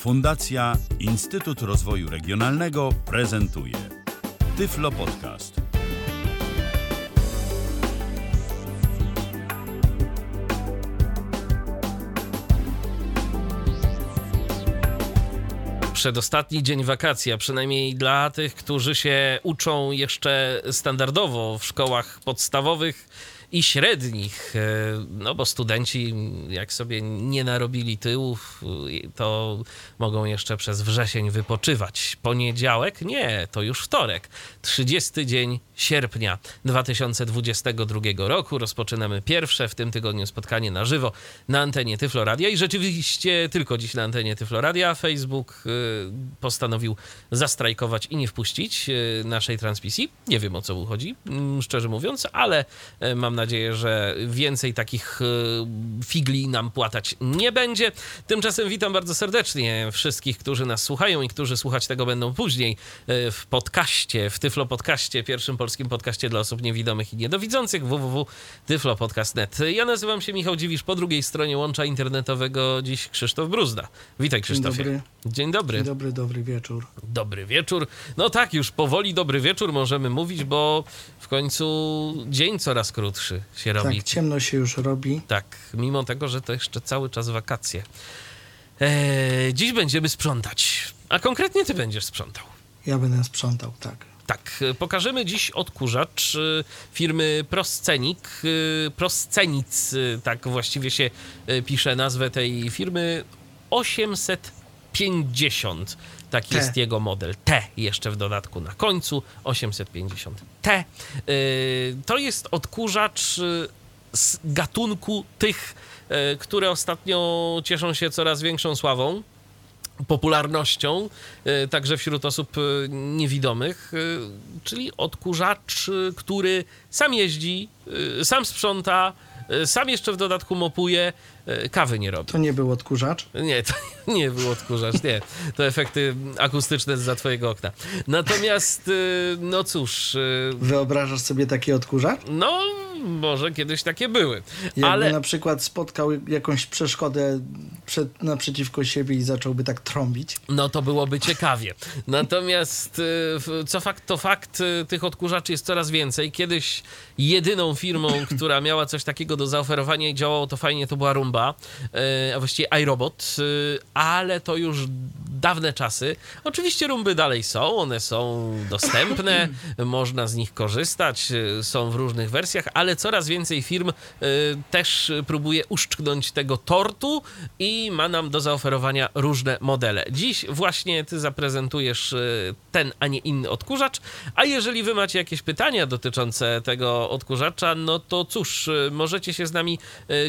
Fundacja Instytut Rozwoju Regionalnego prezentuje Tyflo Podcast. Przedostatni dzień wakacji, a przynajmniej dla tych, którzy się uczą jeszcze standardowo w szkołach podstawowych i średnich, e, no bo studenci jak sobie nie narobili tyłów, to mogą jeszcze przez wrzesień wypoczywać. Poniedziałek? Nie, to już wtorek. 30 dzień sierpnia 2022 roku. Rozpoczynamy pierwsze w tym tygodniu spotkanie na żywo na antenie Tyfloradia i rzeczywiście tylko dziś na antenie Tyfloradia Facebook e, postanowił zastrajkować i nie wpuścić e, naszej transmisji. Nie wiem o co mu chodzi, szczerze mówiąc, ale mam nadzieję, że więcej takich e, figli nam płatać nie będzie. Tymczasem witam bardzo serdecznie wszystkich, którzy nas słuchają i którzy słuchać tego będą później e, w podcaście, w Tyflo Podcaście, pierwszym polskim podcaście dla osób niewidomych i niedowidzących www.tyflopodcast.net. Ja nazywam się Michał Dziwisz, po drugiej stronie łącza internetowego dziś Krzysztof Bruzda. Witaj Krzysztofie. Dzień dobry. Dzień dobry. Dzień dobry, dobry wieczór. Dobry wieczór. No tak, już powoli dobry wieczór możemy mówić, bo w końcu dzień coraz krótszy się robi. Tak, ciemno się już robi. Tak, mimo tego, że to jeszcze cały czas wakacje. Eee, dziś będziemy sprzątać, a konkretnie ty będziesz sprzątał. Ja będę sprzątał, tak. Tak, pokażemy dziś odkurzacz y, firmy Proscenik. y, Proscenic, y, tak właściwie się pisze nazwę tej firmy. 850. Taki T. jest jego model. T jeszcze w dodatku na końcu. 850. T. Y, To jest odkurzacz y, z gatunku tych, y, które ostatnio cieszą się coraz większą sławą popularnością, także wśród osób niewidomych, czyli odkurzacz, który sam jeździ, sam sprząta, sam jeszcze w dodatku mopuje, kawy nie robi. To nie był odkurzacz. Nie, to nie był odkurzacz, nie. To efekty akustyczne za twojego okna. Natomiast, y, no cóż, y, Wyobrażasz sobie taki odkurzacz? no może kiedyś takie były, Jakby ale... na przykład spotkał jakąś przeszkodę przed, naprzeciwko siebie i zacząłby tak trąbić. No to byłoby ciekawie. Natomiast co fakt, to fakt, tych odkurzaczy jest coraz więcej. Kiedyś jedyną firmą, która miała coś takiego do zaoferowania i działało to fajnie, to była Rumba, y, a właściwie iRobot, y, ale to już dawne czasy. Oczywiście Rumby dalej są, one są dostępne, można z nich korzystać, y, są w różnych wersjach, ale coraz więcej firm też próbuje uszczknąć tego tortu i ma nam do zaoferowania różne modele. Dziś właśnie ty zaprezentujesz ten, a nie inny odkurzacz, a jeżeli wy macie jakieś pytania dotyczące tego odkurzacza, no to cóż, możecie się z nami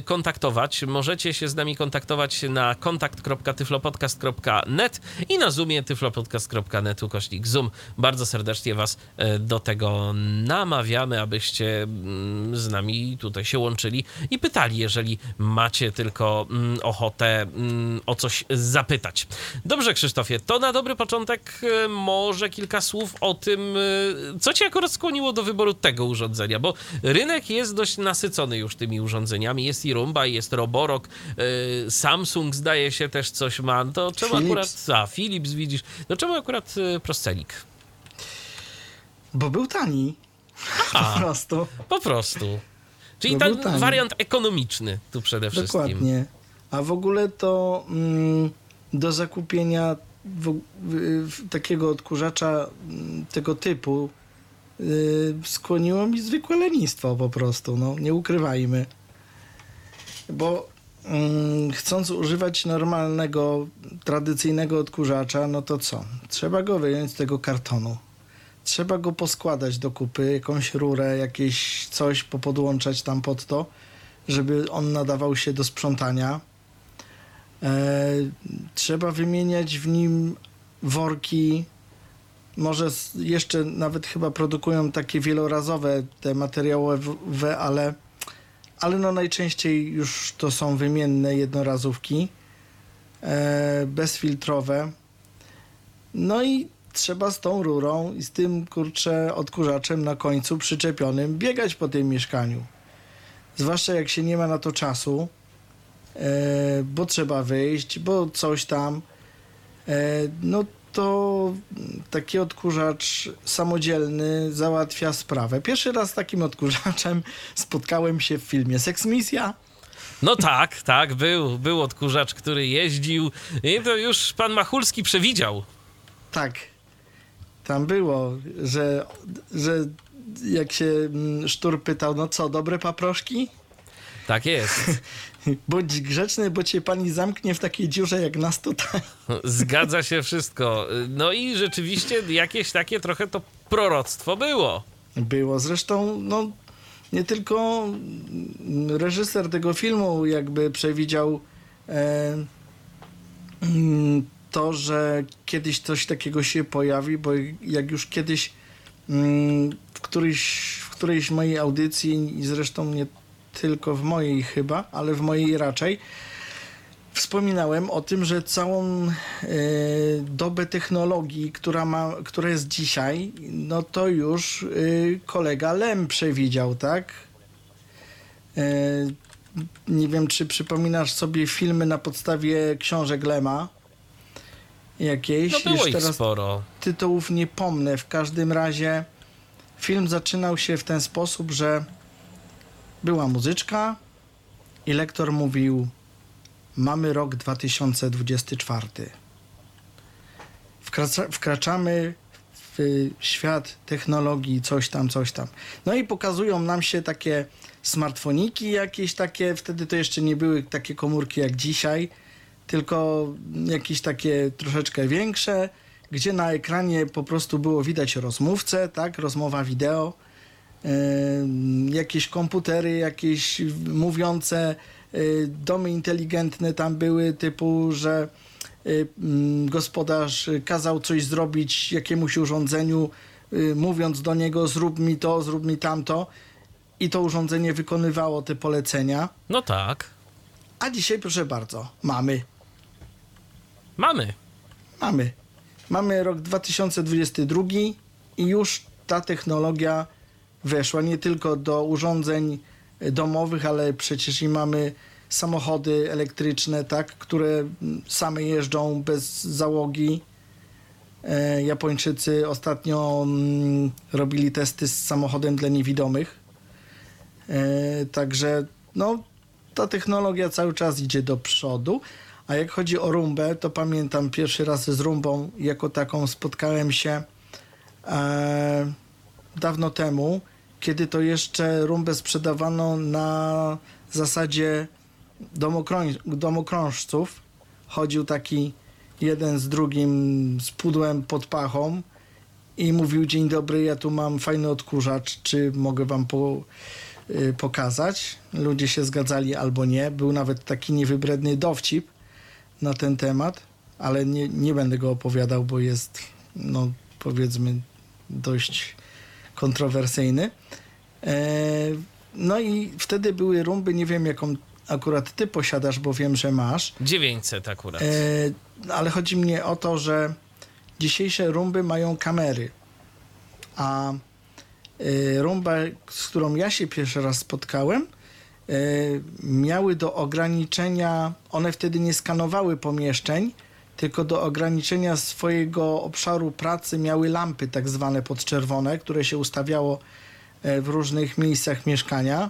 kontaktować, możecie się z nami kontaktować na kontakt.tyflopodcast.net i na zoomie tyflopodcast.net ukośnik zoom. Bardzo serdecznie was y, do tego namawiamy, abyście mm, z nami tutaj się łączyli i pytali, jeżeli macie tylko mm, ochotę mm, o coś zapytać. Dobrze, Krzysztofie, to na dobry początek e, może kilka słów o tym, e, co cię akurat skłoniło do wyboru tego urządzenia, bo rynek jest dość nasycony już tymi urządzeniami. Jest i Rumba, jest Roborok, e, Samsung zdaje się też coś ma. To czemu Philips. akurat... A, Philips widzisz. No czemu akurat e, Proscenik? Bo był tani. A. Po prostu. Po prostu. Czyli ten wariant ekonomiczny tu przede wszystkim. Dokładnie. A w ogóle to mm, do zakupienia w, w, takiego odkurzacza mm, tego typu y, skłoniło mi zwykłe lenistwo po prostu, no nie ukrywajmy. Bo chcąc używać normalnego, tradycyjnego odkurzacza, no to co? Trzeba go wyjąć z tego kartonu. Trzeba go poskładać do kupy, jakąś rurę, jakieś coś popodłączać tam pod to, żeby on nadawał się do sprzątania. E, trzeba wymieniać w nim worki. Może jeszcze nawet chyba produkują takie wielorazowe, te materiałowe, ale, ale no najczęściej już to są wymienne jednorazówki, e, bezfiltrowe. No i trzeba z tą rurą i z tym kurczę odkurzaczem na końcu przyczepionym biegać po tym mieszkaniu. Zwłaszcza jak się nie ma na to czasu, e, bo trzeba wyjść, bo coś tam. no to taki odkurzacz samodzielny załatwia sprawę. Pierwszy raz z takim odkurzaczem spotkałem się w filmie Sex Misja. No tak, tak, był, był odkurzacz, który jeździł i to już pan Machulski przewidział. Tak, tam było, że, że jak się mm, Sztur pytał, no co, dobre paproszki? Tak jest. Bądź grzeczny, bo cię pani zamknie w takiej dziurze jak nas tutaj. Zgadza się wszystko. No i rzeczywiście jakieś takie trochę to proroctwo było. Było. Zresztą, no, nie tylko reżyser tego filmu jakby przewidział e, mm, to, że kiedyś coś takiego się pojawi, bo jak już kiedyś mm, w którejś, w którejś mojej audycji i zresztą nie tylko w mojej chyba, ale w mojej raczej, wspominałem o tym, że całą e, dobę technologii, która, ma, która jest dzisiaj, no to już e, kolega Lem przewidział, tak? E, nie wiem, czy przypominasz sobie filmy na podstawie książek Lema jakieś. No było Już ich teraz sporo. tytułów nie pomnę. W każdym razie film zaczynał się w ten sposób, że była muzyczka i lektor mówił mamy rok 2024. Wkracza, wkraczamy w świat technologii, coś tam, coś tam. No i pokazują nam się takie smartfoniki jakieś takie, wtedy to jeszcze nie były takie komórki jak dzisiaj, tylko jakieś takie troszeczkę większe, gdzie na ekranie po prostu było widać rozmówcę, tak, rozmowa wideo, jakieś komputery, jakieś mówiące, yy, domy inteligentne tam były, typu, że yy, gospodarz kazał coś zrobić jakiemuś urządzeniu, mówiąc do niego zrób mi to, zrób mi tamto i to urządzenie wykonywało te polecenia. No tak. A dzisiaj, proszę bardzo, mamy. Mamy. Mamy. Mamy rok 2022 i już ta technologia weszła nie tylko do urządzeń domowych, ale przecież i mamy samochody elektryczne, tak, które same jeżdżą bez załogi. E, Japończycy ostatnio mm, robili testy z samochodem dla niewidomych. E, także no, ta technologia cały czas idzie do przodu. A jak chodzi o rumbę, to pamiętam pierwszy raz z rumbą jako taką spotkałem się e, dawno temu, kiedy to jeszcze rumbę sprzedawano na zasadzie domokrąż, domokrążców. Chodził taki jeden z drugim z pudłem pod pachą i mówił dzień dobry, ja tu mam fajny odkurzacz, czy mogę wam po, y, pokazać. Ludzie się zgadzali albo nie. Był nawet taki niewybredny dowcip na ten temat, ale nie, nie będę go opowiadał, bo jest, no powiedzmy, dość kontrowersyjny. E, no i wtedy były rumby, nie wiem jaką akurat ty posiadasz, bo wiem, że masz. 900 akurat. E, ale chodzi mnie o to, że dzisiejsze rumby mają kamery, a e, rumba, z którą ja się pierwszy raz spotkałem, miały do ograniczenia, one wtedy nie skanowały pomieszczeń, tylko do ograniczenia swojego obszaru pracy miały lampy tak zwane podczerwone, które się ustawiało w różnych miejscach mieszkania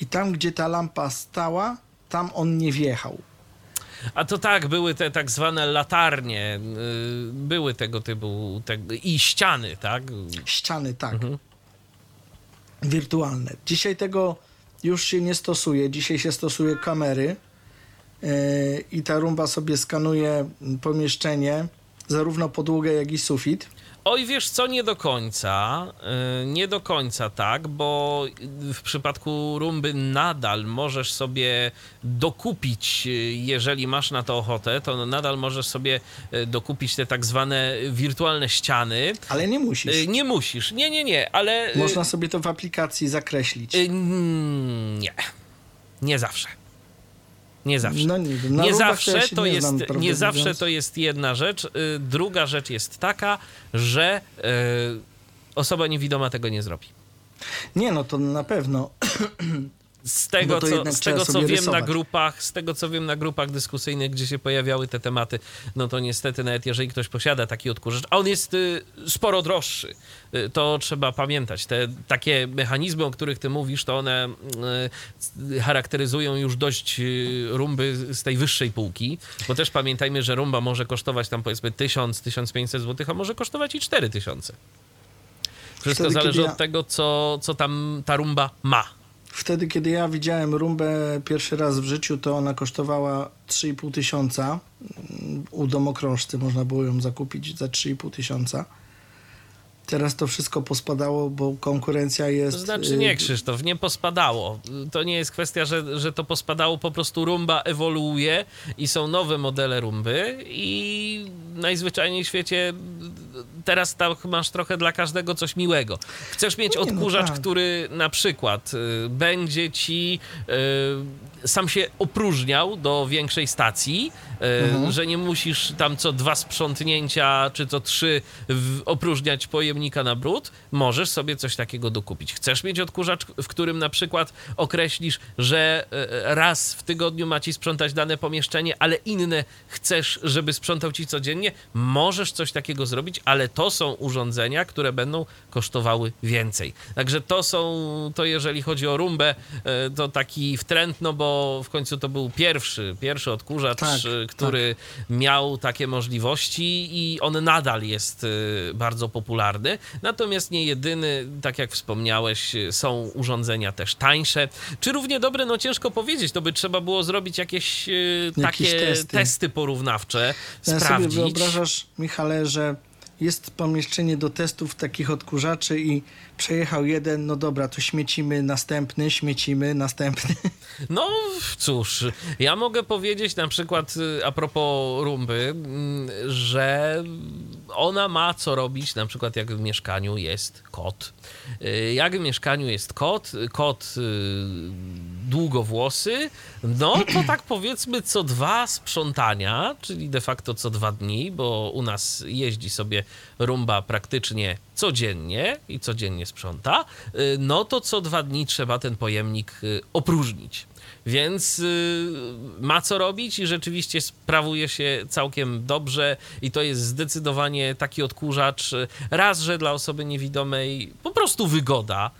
i tam, gdzie ta lampa stała, tam on nie wjechał. A to tak, były te tak zwane latarnie, y, były tego typu te, i ściany, tak? Ściany, tak. Wirtualne. Dzisiaj tego już się nie stosuje. Dzisiaj się stosuje kamery yy, i ta rumba sobie skanuje pomieszczenie, zarówno podłogę, jak i sufit. Oj, wiesz co, nie do końca. y, Nie do końca tak, bo w przypadku rumby nadal możesz sobie dokupić, y, jeżeli masz na to ochotę, to nadal możesz sobie y, dokupić te tak zwane wirtualne ściany. Ale nie musisz. Nie musisz, nie, nie, nie, ale. Można sobie to w aplikacji zakreślić. Nie. Nie zawsze. Nie zawsze. No nie zawsze ja to nie jest, znam, nie zawsze mówiąc. to jest jedna rzecz. Y, Druga rzecz jest taka, że y, osoba niewidoma tego nie zrobi. Nie, no to na pewno. z tego, co, z tego co wiem na rysować. grupach, z tego co wiem na grupach dyskusyjnych, gdzie się pojawiały te tematy, no to niestety nawet jeżeli ktoś posiada taki odkurzacz, a on jest y, sporo droższy, y, to trzeba pamiętać. Te takie mechanizmy, o których ty mówisz, to one y, charakteryzują już dość y, rumby z tej wyższej półki, bo też pamiętajmy, że rumba może kosztować tam powiedzmy 1000-1500 zł, a może kosztować i 4000. Wszystko Wtedy, zależy ja- od tego, co, co tam ta rumba ma. Wtedy, kiedy ja widziałem rumbę pierwszy raz w życiu, to ona kosztowała 3,5 tysiąca. U domokrążcy można było ją zakupić za 3,5 tysiąca. Teraz to wszystko pospadało, bo konkurencja jest... To znaczy nie, y, Krzysztof, nie pospadało. To nie jest kwestia, że, że to pospadało, po prostu rumba ewoluuje i są nowe modele rumby i najzwyczajniej w świecie teraz tak masz trochę dla każdego coś miłego. Chcesz mieć Nie, no odkurzacz, tak. który na przykład y, będzie ci y, sam się opróżniał do większej stacji, y, Mhm. że nie musisz tam co dwa sprzątnięcia czy co trzy opróżniać pojemnika na brud, możesz sobie coś takiego dokupić. Chcesz mieć odkurzacz, w którym na przykład określisz, że y, raz w tygodniu ma ci sprzątać dane pomieszczenie, ale inne chcesz, żeby sprzątał ci codziennie, możesz coś takiego zrobić, ale to są urządzenia, które będą kosztowały więcej. Także to są, to jeżeli chodzi o rumbę, e, to taki wtręt, no bo w końcu to był pierwszy, pierwszy odkurzacz, Tak, e, który miał takie możliwości i on nadal jest e, bardzo popularny. Natomiast nie jedyny, tak jak wspomniałeś, są urządzenia też tańsze. Czy równie dobre, no ciężko powiedzieć, to by trzeba było zrobić jakieś e, takie testy. testy porównawcze, Ja sobie sprawdzić. wyobrażasz, Michale, że jest pomieszczenie do testów takich odkurzaczy i przejechał jeden, no dobra, to śmiecimy następny, śmiecimy następny. No cóż, ja mogę powiedzieć na przykład y, a propos rumby, mm, że ona ma co robić, na przykład jak w mieszkaniu jest kot. Y, Jak w mieszkaniu jest kot, kot y, długowłosy, no to tak powiedzmy co dwa sprzątania, czyli de facto co dwa dni, bo u nas jeździ sobie rumba praktycznie codziennie i codziennie sprząta, y, no to co dwa dni trzeba ten pojemnik y, opróżnić. Więc y, ma co robić i rzeczywiście sprawuje się całkiem dobrze i to jest zdecydowanie taki odkurzacz, raz, że dla osoby niewidomej po prostu wygoda,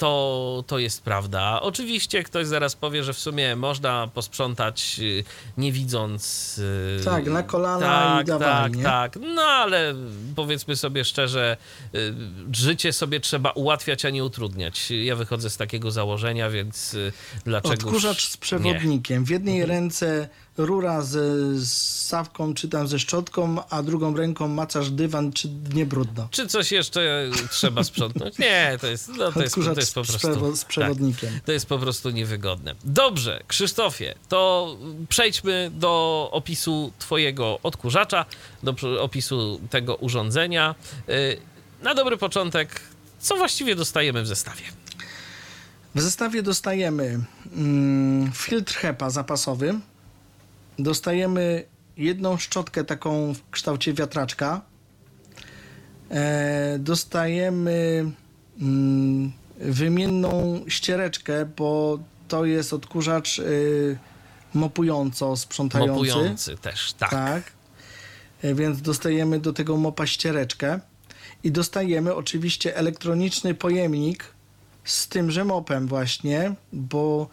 to, to jest prawda. Oczywiście ktoś zaraz powie, że w sumie można posprzątać y, nie widząc. y, Tak, na kolana tak, i dawaj, tak, nie? tak. No ale powiedzmy sobie szczerze, y, życie sobie trzeba ułatwiać, a nie utrudniać. Ja wychodzę z takiego założenia, więc dlaczego Odkurzacz z przewodnikiem. W jednej ręce rura ze z sawką czy tam ze szczotką, a drugą ręką macasz dywan czy nie brudno. Czy coś jeszcze trzeba sprzątnąć? Nie, to jest, no, to jest, to jest po z, prostu. z tak. przewodnikiem. To jest po prostu niewygodne. Dobrze, Krzysztofie, to przejdźmy do opisu Twojego odkurzacza, do opisu tego urządzenia. Y, Na dobry początek, co właściwie dostajemy w zestawie? W zestawie dostajemy mm, filtr HEPA zapasowy, dostajemy jedną szczotkę taką w kształcie wiatraczka, e, dostajemy mm, wymienną ściereczkę, bo to jest odkurzacz y, mopująco sprzątający. Mopujący też, tak. Tak. E, Więc dostajemy do tego mopa ściereczkę i dostajemy oczywiście elektroniczny pojemnik z tymże mopem właśnie, bo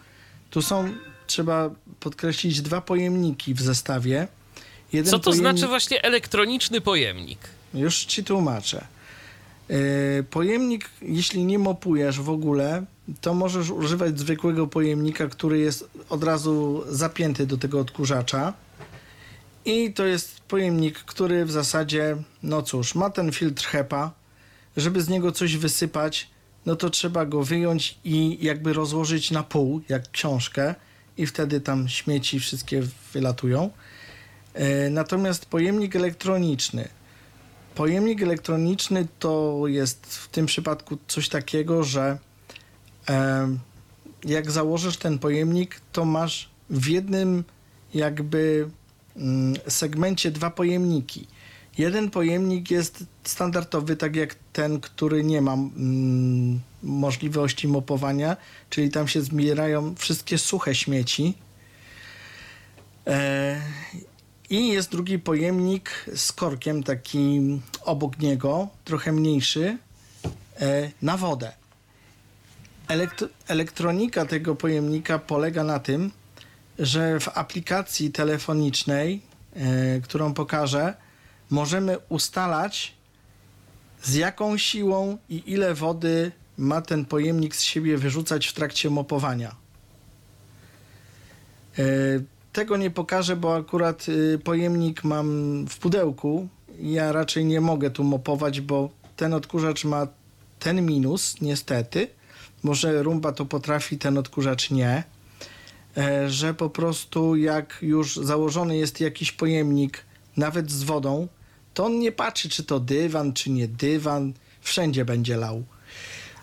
tu są, trzeba podkreślić, dwa pojemniki w zestawie. Jeden Co to pojemnik- znaczy właśnie elektroniczny pojemnik? Już ci tłumaczę. E, Pojemnik, jeśli nie mopujesz w ogóle, to możesz używać zwykłego pojemnika, który jest od razu zapięty do tego odkurzacza. I to jest pojemnik, który w zasadzie, no cóż, ma ten filtr HEPA. Żeby z niego coś wysypać, no to trzeba go wyjąć i jakby rozłożyć na pół, jak książkę, i wtedy tam śmieci wszystkie wylatują. E, Natomiast pojemnik elektroniczny, Pojemnik elektroniczny to jest w tym przypadku coś takiego, że em, jak założysz ten pojemnik, to masz w jednym jakby mm, segmencie dwa pojemniki. Jeden pojemnik jest standardowy, tak jak ten, który nie ma mm, możliwości mopowania, czyli tam się zbierają wszystkie suche śmieci. E, I jest drugi pojemnik z korkiem, taki obok niego, trochę mniejszy, e, na wodę. Elektro- elektronika tego pojemnika polega na tym, że w aplikacji telefonicznej, e, którą pokażę, możemy ustalać z jaką siłą i ile wody ma ten pojemnik z siebie wyrzucać w trakcie mopowania. E, Tego nie pokażę, bo akurat y, pojemnik mam w pudełku. Ja raczej nie mogę tu mopować, bo ten odkurzacz ma ten minus, niestety. Może rumba to potrafi, ten odkurzacz nie. E, Że po prostu jak już założony jest jakiś pojemnik, nawet z wodą, to on nie patrzy, czy to dywan, czy nie dywan, wszędzie będzie lał.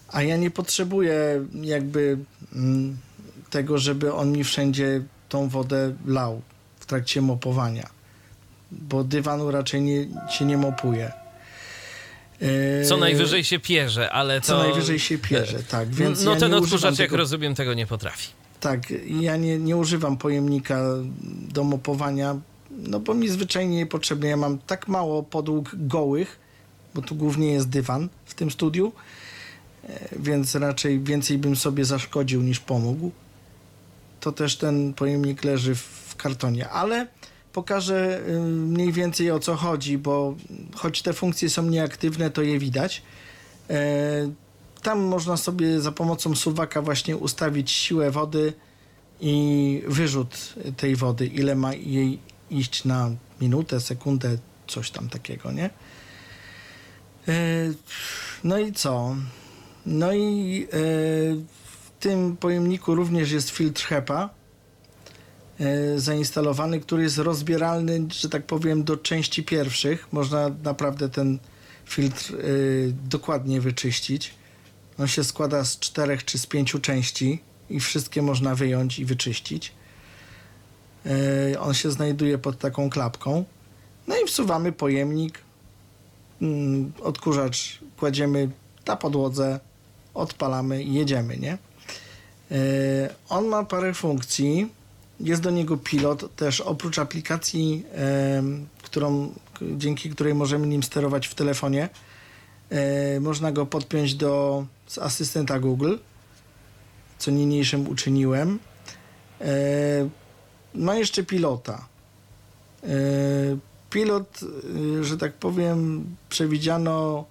A ja nie potrzebuję jakby mm, tego, żeby on mi wszędzie tą wodę lał w trakcie mopowania, bo dywanu raczej nie, się nie mopuje. Co najwyżej się pierze, ale to... Co najwyżej się pierze, tak. Więc no ja ten odkurzacz, jak tego- rozumiem, tego nie potrafi. Tak, ja nie, nie używam pojemnika do mopowania, no bo mi zwyczajnie niepotrzebne. Ja mam tak mało podłóg gołych, bo tu głównie jest dywan w tym studiu, e, więc raczej więcej bym sobie zaszkodził niż pomógł. To też ten pojemnik leży w kartonie, ale pokażę y, mniej więcej o co chodzi, bo choć te funkcje są nieaktywne, to je widać. E, Tam można sobie za pomocą suwaka właśnie ustawić siłę wody i wyrzut tej wody, ile ma jej iść na minutę, sekundę, coś tam takiego, nie? E, No i co? No i e, w tym pojemniku również jest filtr HEPA e, zainstalowany, który jest rozbieralny, że tak powiem, do części pierwszych. Można naprawdę ten filtr dokładnie wyczyścić. On się składa z czterech czy z pięciu części i wszystkie można wyjąć i wyczyścić. E, On się znajduje pod taką klapką. No i wsuwamy pojemnik, mm, odkurzacz kładziemy na podłodze, odpalamy i jedziemy, nie? E, On ma parę funkcji. Jest do niego pilot też oprócz aplikacji, którą, dzięki której możemy nim sterować w telefonie. E, można go podpiąć do asystenta Google, co niniejszym uczyniłem. Ma jeszcze pilota. E, pilot, e, że tak powiem, przewidziano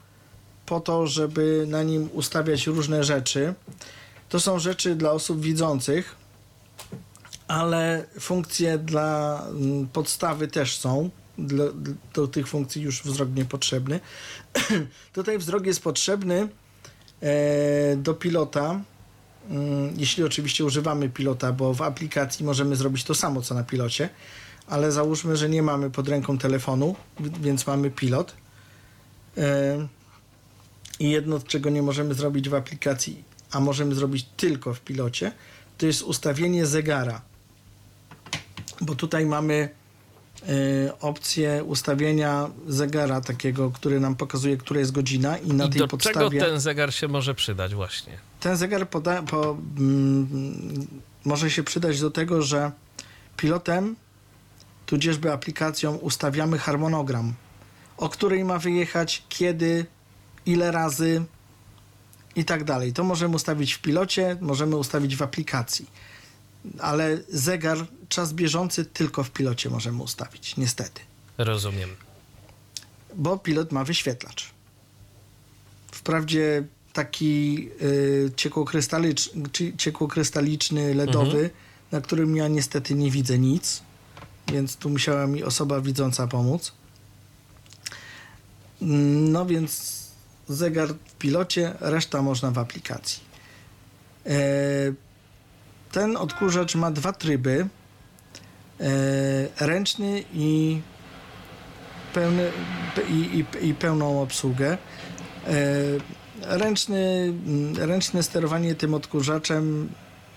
po to, żeby na nim ustawiać różne rzeczy. To są rzeczy dla osób widzących, ale funkcje dla podstawy też są. Do tych funkcji już wzrok niepotrzebny. Tutaj wzrok jest potrzebny e, do pilota, jeśli oczywiście używamy pilota, bo w aplikacji możemy zrobić to samo co na pilocie, ale załóżmy, że nie mamy pod ręką telefonu, więc mamy pilot. I jedno, czego nie możemy zrobić w aplikacji, a możemy zrobić tylko w pilocie, to jest ustawienie zegara. Bo tutaj mamy e, opcję ustawienia zegara takiego, który nam pokazuje, która jest godzina i na I tej do podstawie... czego ten zegar się może przydać właśnie? Ten zegar poda, po, mm, może się przydać do tego, że pilotem, tudzieżby aplikacją ustawiamy harmonogram, o której ma wyjechać, kiedy, ile razy i tak dalej. To możemy ustawić w pilocie, możemy ustawić w aplikacji. Ale zegar, czas bieżący tylko w pilocie możemy ustawić, niestety. Rozumiem. Bo pilot ma wyświetlacz. Wprawdzie taki y, ciekłokrystaliczny, ciekłokrystaliczny LEDowy, na którym ja niestety nie widzę nic, więc tu musiała mi osoba widząca pomóc. No więc zegar w pilocie, reszta można w aplikacji. E, ten odkurzacz ma dwa tryby. E, ręczny i pełny, pe- i, i, i pełną obsługę. Ręczny, mm, ręczne sterowanie tym odkurzaczem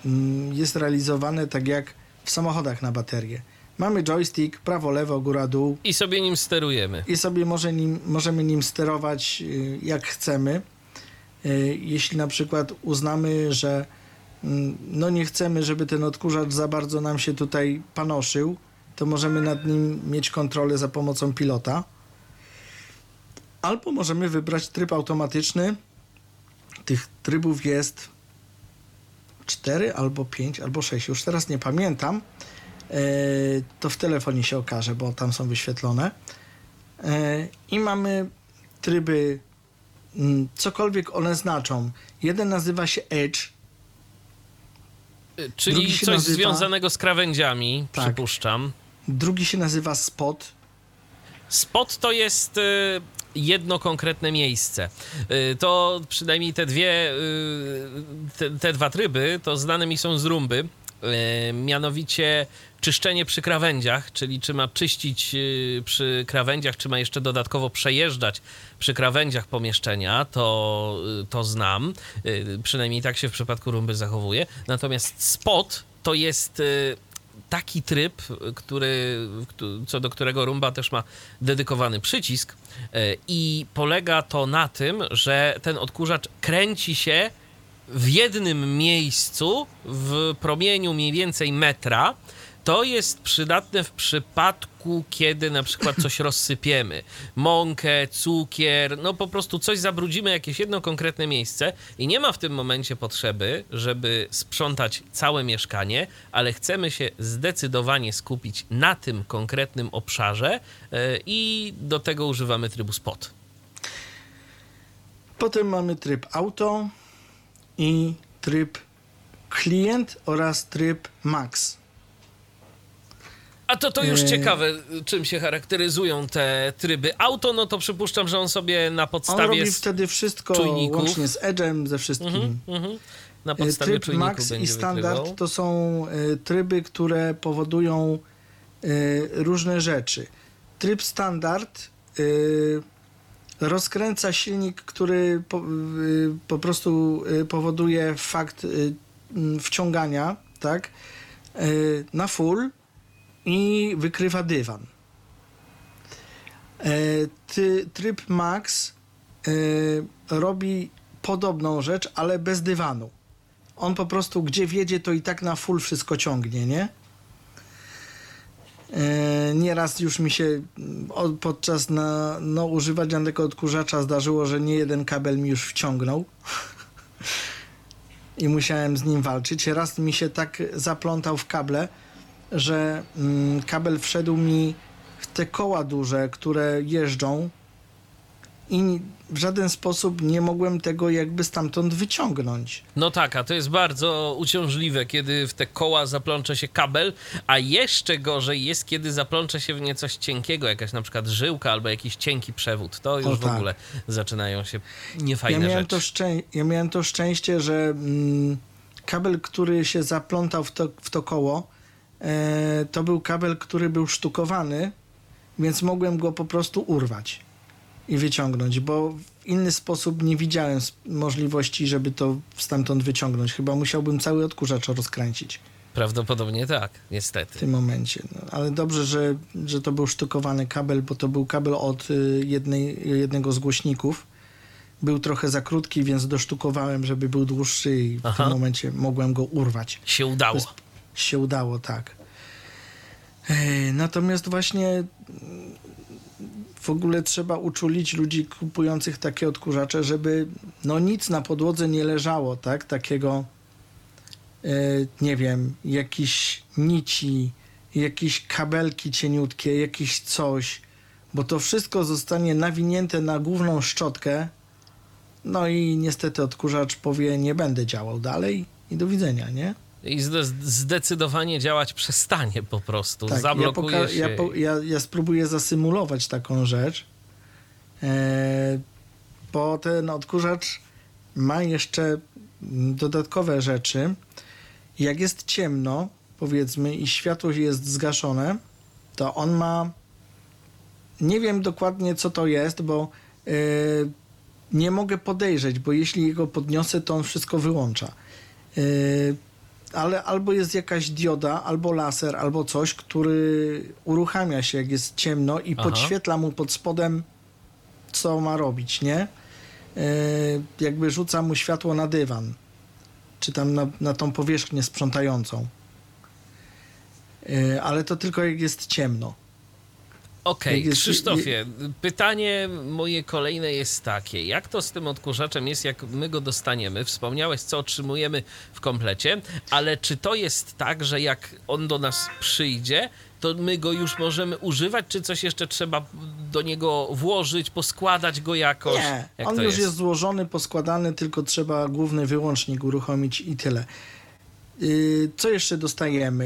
mm, jest realizowane tak jak w samochodach na baterię. Mamy joystick, prawo, lewo, góra, dół I sobie nim sterujemy. i sobie może nim, możemy nim sterować y, jak chcemy. Y, Jeśli na przykład uznamy, że mm, no nie chcemy, żeby ten odkurzacz za bardzo nam się tutaj panoszył, to możemy nad nim mieć kontrolę za pomocą pilota. Albo możemy wybrać tryb automatyczny. Tych trybów jest 4 albo 5 albo 6, już teraz nie pamiętam. E, To w telefonie się okaże, bo tam są wyświetlone. E, I mamy tryby, mm, cokolwiek one znaczą. Jeden nazywa się Edge, Y, Czyli coś nazywa- związanego z krawędziami, Tak. przypuszczam. drugi się nazywa Spot. Spot to jest y, jedno konkretne miejsce. Y, To przynajmniej te dwie, y, te, te dwa tryby, to znane mi są z rumby. Y, Mianowicie czyszczenie przy krawędziach, czyli czy ma czyścić przy krawędziach, czy ma jeszcze dodatkowo przejeżdżać przy krawędziach pomieszczenia, to, to znam. Przynajmniej tak się w przypadku rumby zachowuje. Natomiast spot to jest taki tryb, który, któ- co do którego Rumba też ma dedykowany przycisk e, i polega to na tym, że ten odkurzacz kręci się w jednym miejscu w promieniu mniej więcej metra. To jest przydatne w przypadku, kiedy na przykład coś rozsypiemy. Mąkę, cukier, no po prostu coś zabrudzimy, jakieś jedno konkretne miejsce i nie ma w tym momencie potrzeby, żeby sprzątać całe mieszkanie, ale chcemy się zdecydowanie skupić na tym konkretnym obszarze e, i do tego używamy trybu spot. Potem mamy tryb Auto i tryb Klient oraz tryb Max. A to to już Yy. ciekawe, czym się charakteryzują te tryby. Auto, no to przypuszczam, że on sobie na On podstawie... robi s- wtedy wszystko czujników. łącznie z Edge'em, ze wszystkim. Mhm, mhm. Na E, podstawie Tryb czujników Max i Standard wykrywał. to są e, tryby, które powodują e, różne rzeczy. Tryb Standard rozkręca silnik, który po, po prostu powoduje fakt wciągania, tak, na full i wykrywa dywan. E, ty, tryb Max e, robi podobną rzecz, ale bez dywanu. On po prostu gdzie wiedzie, to i tak na full wszystko ciągnie, nie? E, Nieraz już mi się mm, o- podczas na, no, używania tego odkurzacza zdarzyło, że nie jeden kabel mi już wciągnął i musiałem z nim walczyć. Raz mi się tak zaplątał w kable, że mm, kabel wszedł mi w te koła duże, które jeżdżą i w żaden sposób nie mogłem tego jakby stamtąd wyciągnąć. No tak, a to jest bardzo uciążliwe, kiedy w te koła zaplącze się kabel, a jeszcze gorzej jest, kiedy zaplącze się w nie coś cienkiego, jakaś na przykład żyłka albo jakiś cienki przewód. To już O w tak. ogóle zaczynają się Ja niefajne miałem, rzeczy. to szczę- ja miałem to szczęście, że mm, kabel, który się zaplątał w to, w to koło, to był kabel, który był sztukowany, więc mogłem go po prostu urwać i wyciągnąć, bo w inny sposób nie widziałem możliwości, żeby to stamtąd wyciągnąć. Chyba musiałbym cały odkurzacz rozkręcić Prawdopodobnie tak, w niestety. tym momencie. No, ale dobrze, że, że to był sztukowany kabel, bo to był kabel od y, jednej, jednego z głośników. Był trochę za krótki, więc dosztukowałem, żeby był dłuższy i w Aha. tym momencie mogłem go urwać. Się udało. Się udało, tak. Ej, Natomiast właśnie mm, w ogóle trzeba uczulić ludzi kupujących takie odkurzacze, żeby no nic na podłodze nie leżało, tak? Takiego e, nie wiem, jakieś nici, jakieś kabelki cieniutkie, jakieś coś, bo to wszystko zostanie nawinięte na główną szczotkę. No i niestety odkurzacz powie, nie będę działał dalej i do widzenia, nie? I zde- zdecydowanie działać przestanie po prostu. Tak, ja, Zablokuje poka- się. ja, po- ja, ja spróbuję zasymulować taką rzecz, e, bo ten odkurzacz ma jeszcze dodatkowe rzeczy. Jak jest ciemno, powiedzmy, i światło jest zgaszone, to on ma. Nie wiem dokładnie, co to jest, bo e, nie mogę podejrzeć, bo jeśli go podniosę, to on wszystko wyłącza. E, ale albo jest jakaś dioda, albo laser, albo coś, który uruchamia się, jak jest ciemno i Aha. podświetla mu pod spodem, co ma robić, nie? E, jakby rzuca mu światło na dywan, czy tam na, na tą powierzchnię sprzątającą. E, ale to tylko jak jest ciemno. Okej, jest- Krzysztofie, pytanie moje kolejne jest takie. Jak to z tym odkurzaczem jest, jak my go dostaniemy? Wspomniałeś, co otrzymujemy w komplecie, ale czy to jest tak, że jak on do nas przyjdzie, to my go już możemy używać, czy coś jeszcze trzeba do niego włożyć, poskładać go jakoś? Nie, Jak on już jest? złożony, poskładany, tylko trzeba główny wyłącznik uruchomić i tyle. Yy, Co jeszcze dostajemy?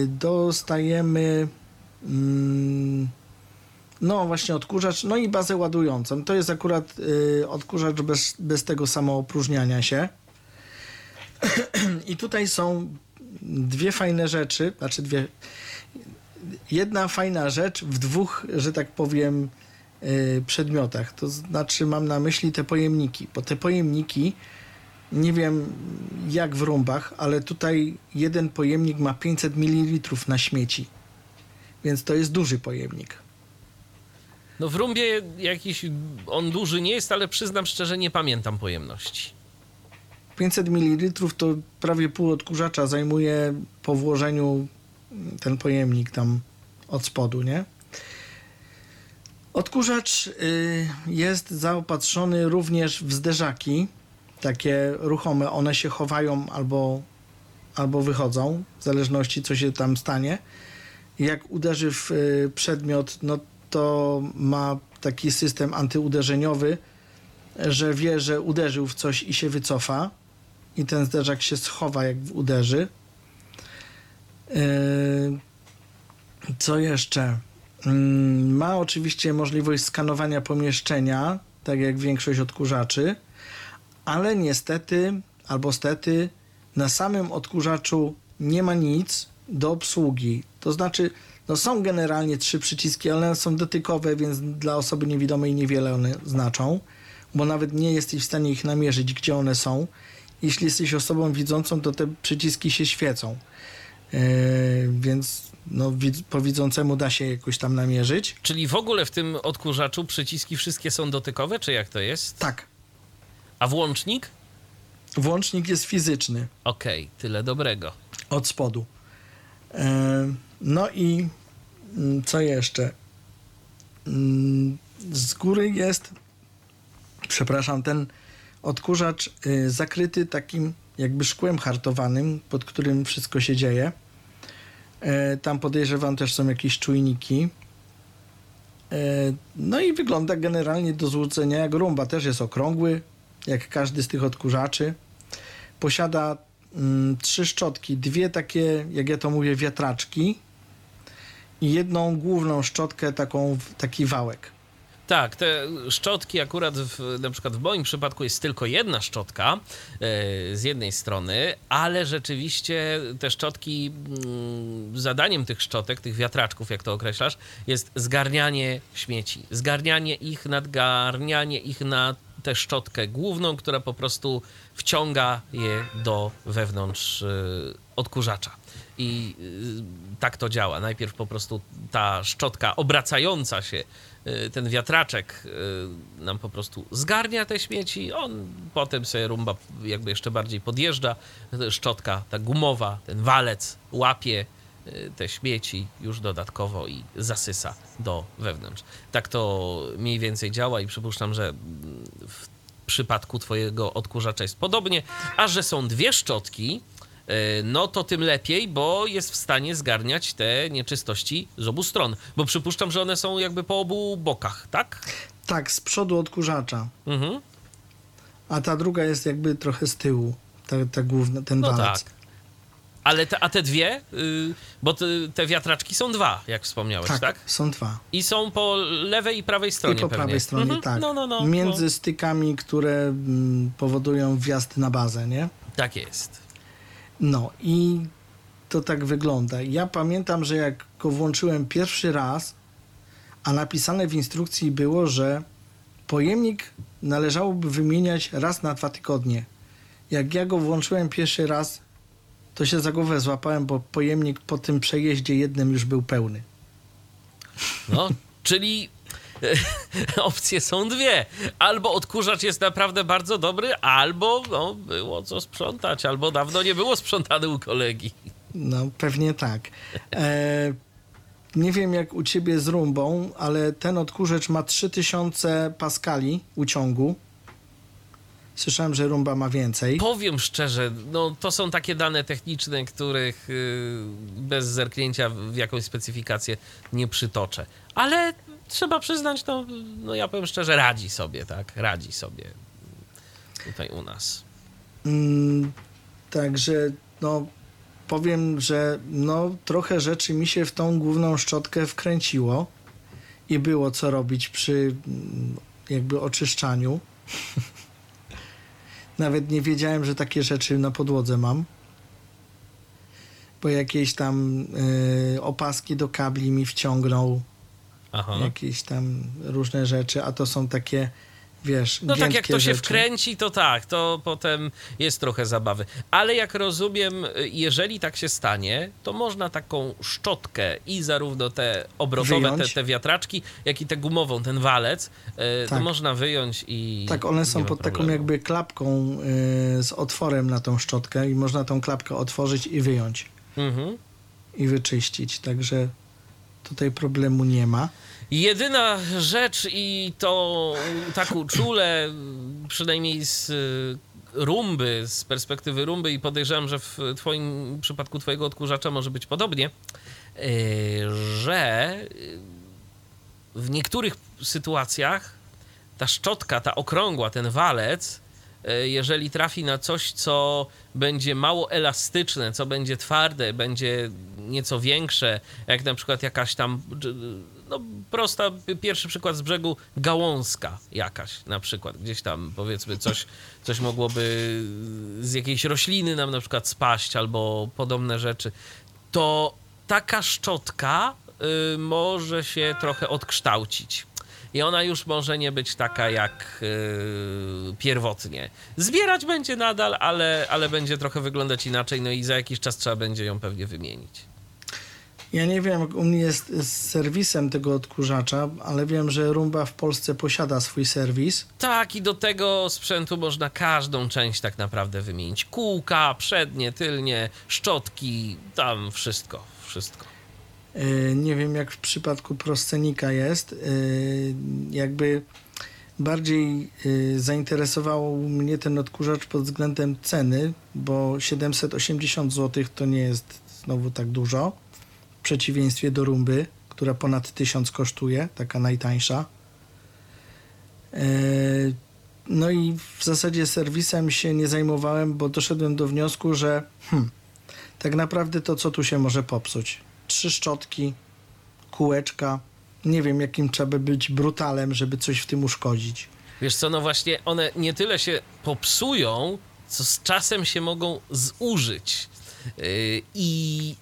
Yy, Dostajemy mm, no właśnie odkurzacz, no i bazę ładującą. To jest akurat yy, odkurzacz bez, bez tego samoopróżniania się. I tutaj są dwie fajne rzeczy, znaczy dwie. Jedna fajna rzecz w dwóch, że tak powiem, y, przedmiotach. To znaczy mam na myśli te pojemniki, bo te pojemniki nie wiem jak w rumbach, ale tutaj jeden pojemnik ma 500 ml na śmieci. Więc to jest duży pojemnik. No w rumbie jakiś on duży nie jest, ale przyznam szczerze, nie pamiętam pojemności. 500 ml to prawie pół odkurzacza zajmuje po włożeniu ten pojemnik tam od spodu, nie? Odkurzacz y, jest zaopatrzony również w zderzaki, takie ruchome, one się chowają albo, albo wychodzą, w zależności co się tam stanie. Jak uderzy w y, przedmiot, no to ma taki system antyuderzeniowy, że wie, że uderzył w coś i się wycofa i ten zderzak się schowa jak uderzy. Yy, Co jeszcze? Mm, Ma oczywiście możliwość skanowania pomieszczenia, tak jak większość odkurzaczy, ale niestety albo stety na samym odkurzaczu nie ma nic do obsługi. To znaczy, no są generalnie trzy przyciski, ale one są dotykowe, więc dla osoby niewidomej niewiele one znaczą, bo nawet nie jesteś w stanie ich namierzyć, gdzie one są. Jeśli jesteś osobą widzącą, to te przyciski się świecą. Yy, więc no, widz- po widzącemu da się jakoś tam namierzyć. Czyli w ogóle w tym odkurzaczu przyciski wszystkie są dotykowe, czy jak to jest? Tak, A włącznik? włącznik jest fizyczny Okej, tyle dobrego. od spodu. Yy, No i mm, co jeszcze? Mm, Z góry jest, przepraszam, ten odkurzacz y, zakryty takim jakby szkłem hartowanym, pod którym wszystko się dzieje. E, Tam podejrzewam też są jakieś czujniki. E, No i wygląda generalnie do złudzenia jak rumba. Też jest okrągły, jak każdy z tych odkurzaczy. Posiada mm, trzy szczotki, dwie takie, jak ja to mówię, wiatraczki i jedną główną szczotkę, taką, taki wałek. Tak, te szczotki akurat w, na przykład w moim przypadku jest tylko jedna szczotka e, z jednej strony, ale rzeczywiście te szczotki, mm, zadaniem tych szczotek, tych wiatraczków, jak to określasz, jest zgarnianie śmieci. Zgarnianie ich, nadgarnianie ich na tę szczotkę główną, która po prostu wciąga je do wewnątrz e, odkurzacza. I y, tak to działa. Najpierw po prostu ta szczotka obracająca się, y, ten wiatraczek y, nam po prostu zgarnia te śmieci, on potem sobie rumba jakby jeszcze bardziej podjeżdża, szczotka ta gumowa, ten walec łapie te śmieci już dodatkowo i zasysa do wewnątrz. Tak to mniej więcej działa i przypuszczam, że mm, w przypadku twojego odkurzacza jest podobnie, a że są dwie szczotki, no to tym lepiej, bo jest w stanie zgarniać te nieczystości z obu stron. Bo przypuszczam, że one są jakby po obu bokach, tak? Tak, z przodu odkurzacza, Mhm. a ta druga jest jakby trochę z tyłu, ta, ta główna, ten No tak. Ale te, a te dwie, y, bo te, te wiatraczki są dwa, jak wspomniałeś, tak? Tak, są dwa. I są po lewej i prawej stronie I po pewnie. prawej stronie, Mhm. tak. No, no, no. Między no. stykami, które mm, powodują wjazd na bazę, nie? Tak jest. No i to tak wygląda. Ja pamiętam, że jak go włączyłem pierwszy raz, a napisane w instrukcji było, że pojemnik należałoby wymieniać raz na dwa tygodnie. Jak ja go włączyłem pierwszy raz, to się za głowę złapałem, bo pojemnik po tym przejeździe jednym już był pełny. No, czyli opcje są dwie. Albo odkurzacz jest naprawdę bardzo dobry, albo no, było co sprzątać, albo dawno nie było sprzątane u kolegi. No, pewnie tak. E, nie wiem jak u ciebie z rumbą, ale ten odkurzacz ma 3000 paskali uciągu. Słyszałem, że rumba ma więcej. Powiem szczerze, no to są takie dane techniczne, których y, bez zerknięcia w jakąś specyfikację nie przytoczę. Ale trzeba przyznać, no, no ja powiem szczerze, radzi sobie, tak? Radzi sobie tutaj u nas. Mm, także no powiem, że no trochę rzeczy mi się w tą główną szczotkę wkręciło i było co robić przy mm, jakby oczyszczaniu. Nawet nie wiedziałem, że takie rzeczy na podłodze mam. Bo jakieś tam y, opaski do kabli mi wciągnął, Aha. jakieś tam różne rzeczy, a to są takie, wiesz, No tak jak to się rzeczy. wkręci, to tak, to potem jest trochę zabawy. Ale jak rozumiem, jeżeli tak się stanie, to można taką szczotkę i zarówno te obrotowe, te, te wiatraczki, jak i tę gumową, ten walec, e, to Tak. można wyjąć i. Tak, one są pod taką problemu. jakby klapką y, z otworem na tą szczotkę i można tą klapkę otworzyć i wyjąć Mhm. i wyczyścić, także tutaj problemu nie ma. Jedyna rzecz i to tak uczule, przynajmniej z y, rumby, z perspektywy rumby i podejrzewam, że w twoim przypadku twojego odkurzacza może być podobnie, y, że y, w niektórych sytuacjach ta szczotka, ta okrągła, ten walec, jeżeli trafi na coś, co będzie mało elastyczne, co będzie twarde, będzie nieco większe, jak na przykład jakaś tam, no prosta, pierwszy przykład z brzegu, gałązka jakaś na przykład, gdzieś tam powiedzmy coś, coś mogłoby z jakiejś rośliny nam na przykład spaść albo podobne rzeczy, to taka szczotka y, może się trochę odkształcić. I ona już może nie być taka jak y, pierwotnie. Zbierać będzie nadal, ale, ale będzie trochę wyglądać inaczej, no i za jakiś czas trzeba będzie ją pewnie wymienić. Ja nie wiem, jak u mnie jest z serwisem tego odkurzacza, ale wiem, że Rumba w Polsce posiada swój serwis. Tak, i do tego sprzętu można każdą część tak naprawdę wymienić. Kółka, przednie, tylnie, szczotki, tam wszystko, wszystko. Y, Nie wiem, jak w przypadku proscenika jest. Y, Jakby bardziej y, zainteresował mnie ten odkurzacz pod względem ceny, bo 780 zł to nie jest znowu tak dużo. W przeciwieństwie do Rumby, która ponad 1000 kosztuje, taka najtańsza. No i w zasadzie serwisem się nie zajmowałem, bo doszedłem do wniosku, że hmm, tak naprawdę to co tu się może popsuć? Trzy szczotki, kółeczka. Nie wiem, jakim trzeba być brutalem, żeby coś w tym uszkodzić. Wiesz co, no właśnie one nie tyle się popsują, co z czasem się mogą zużyć. Yy, I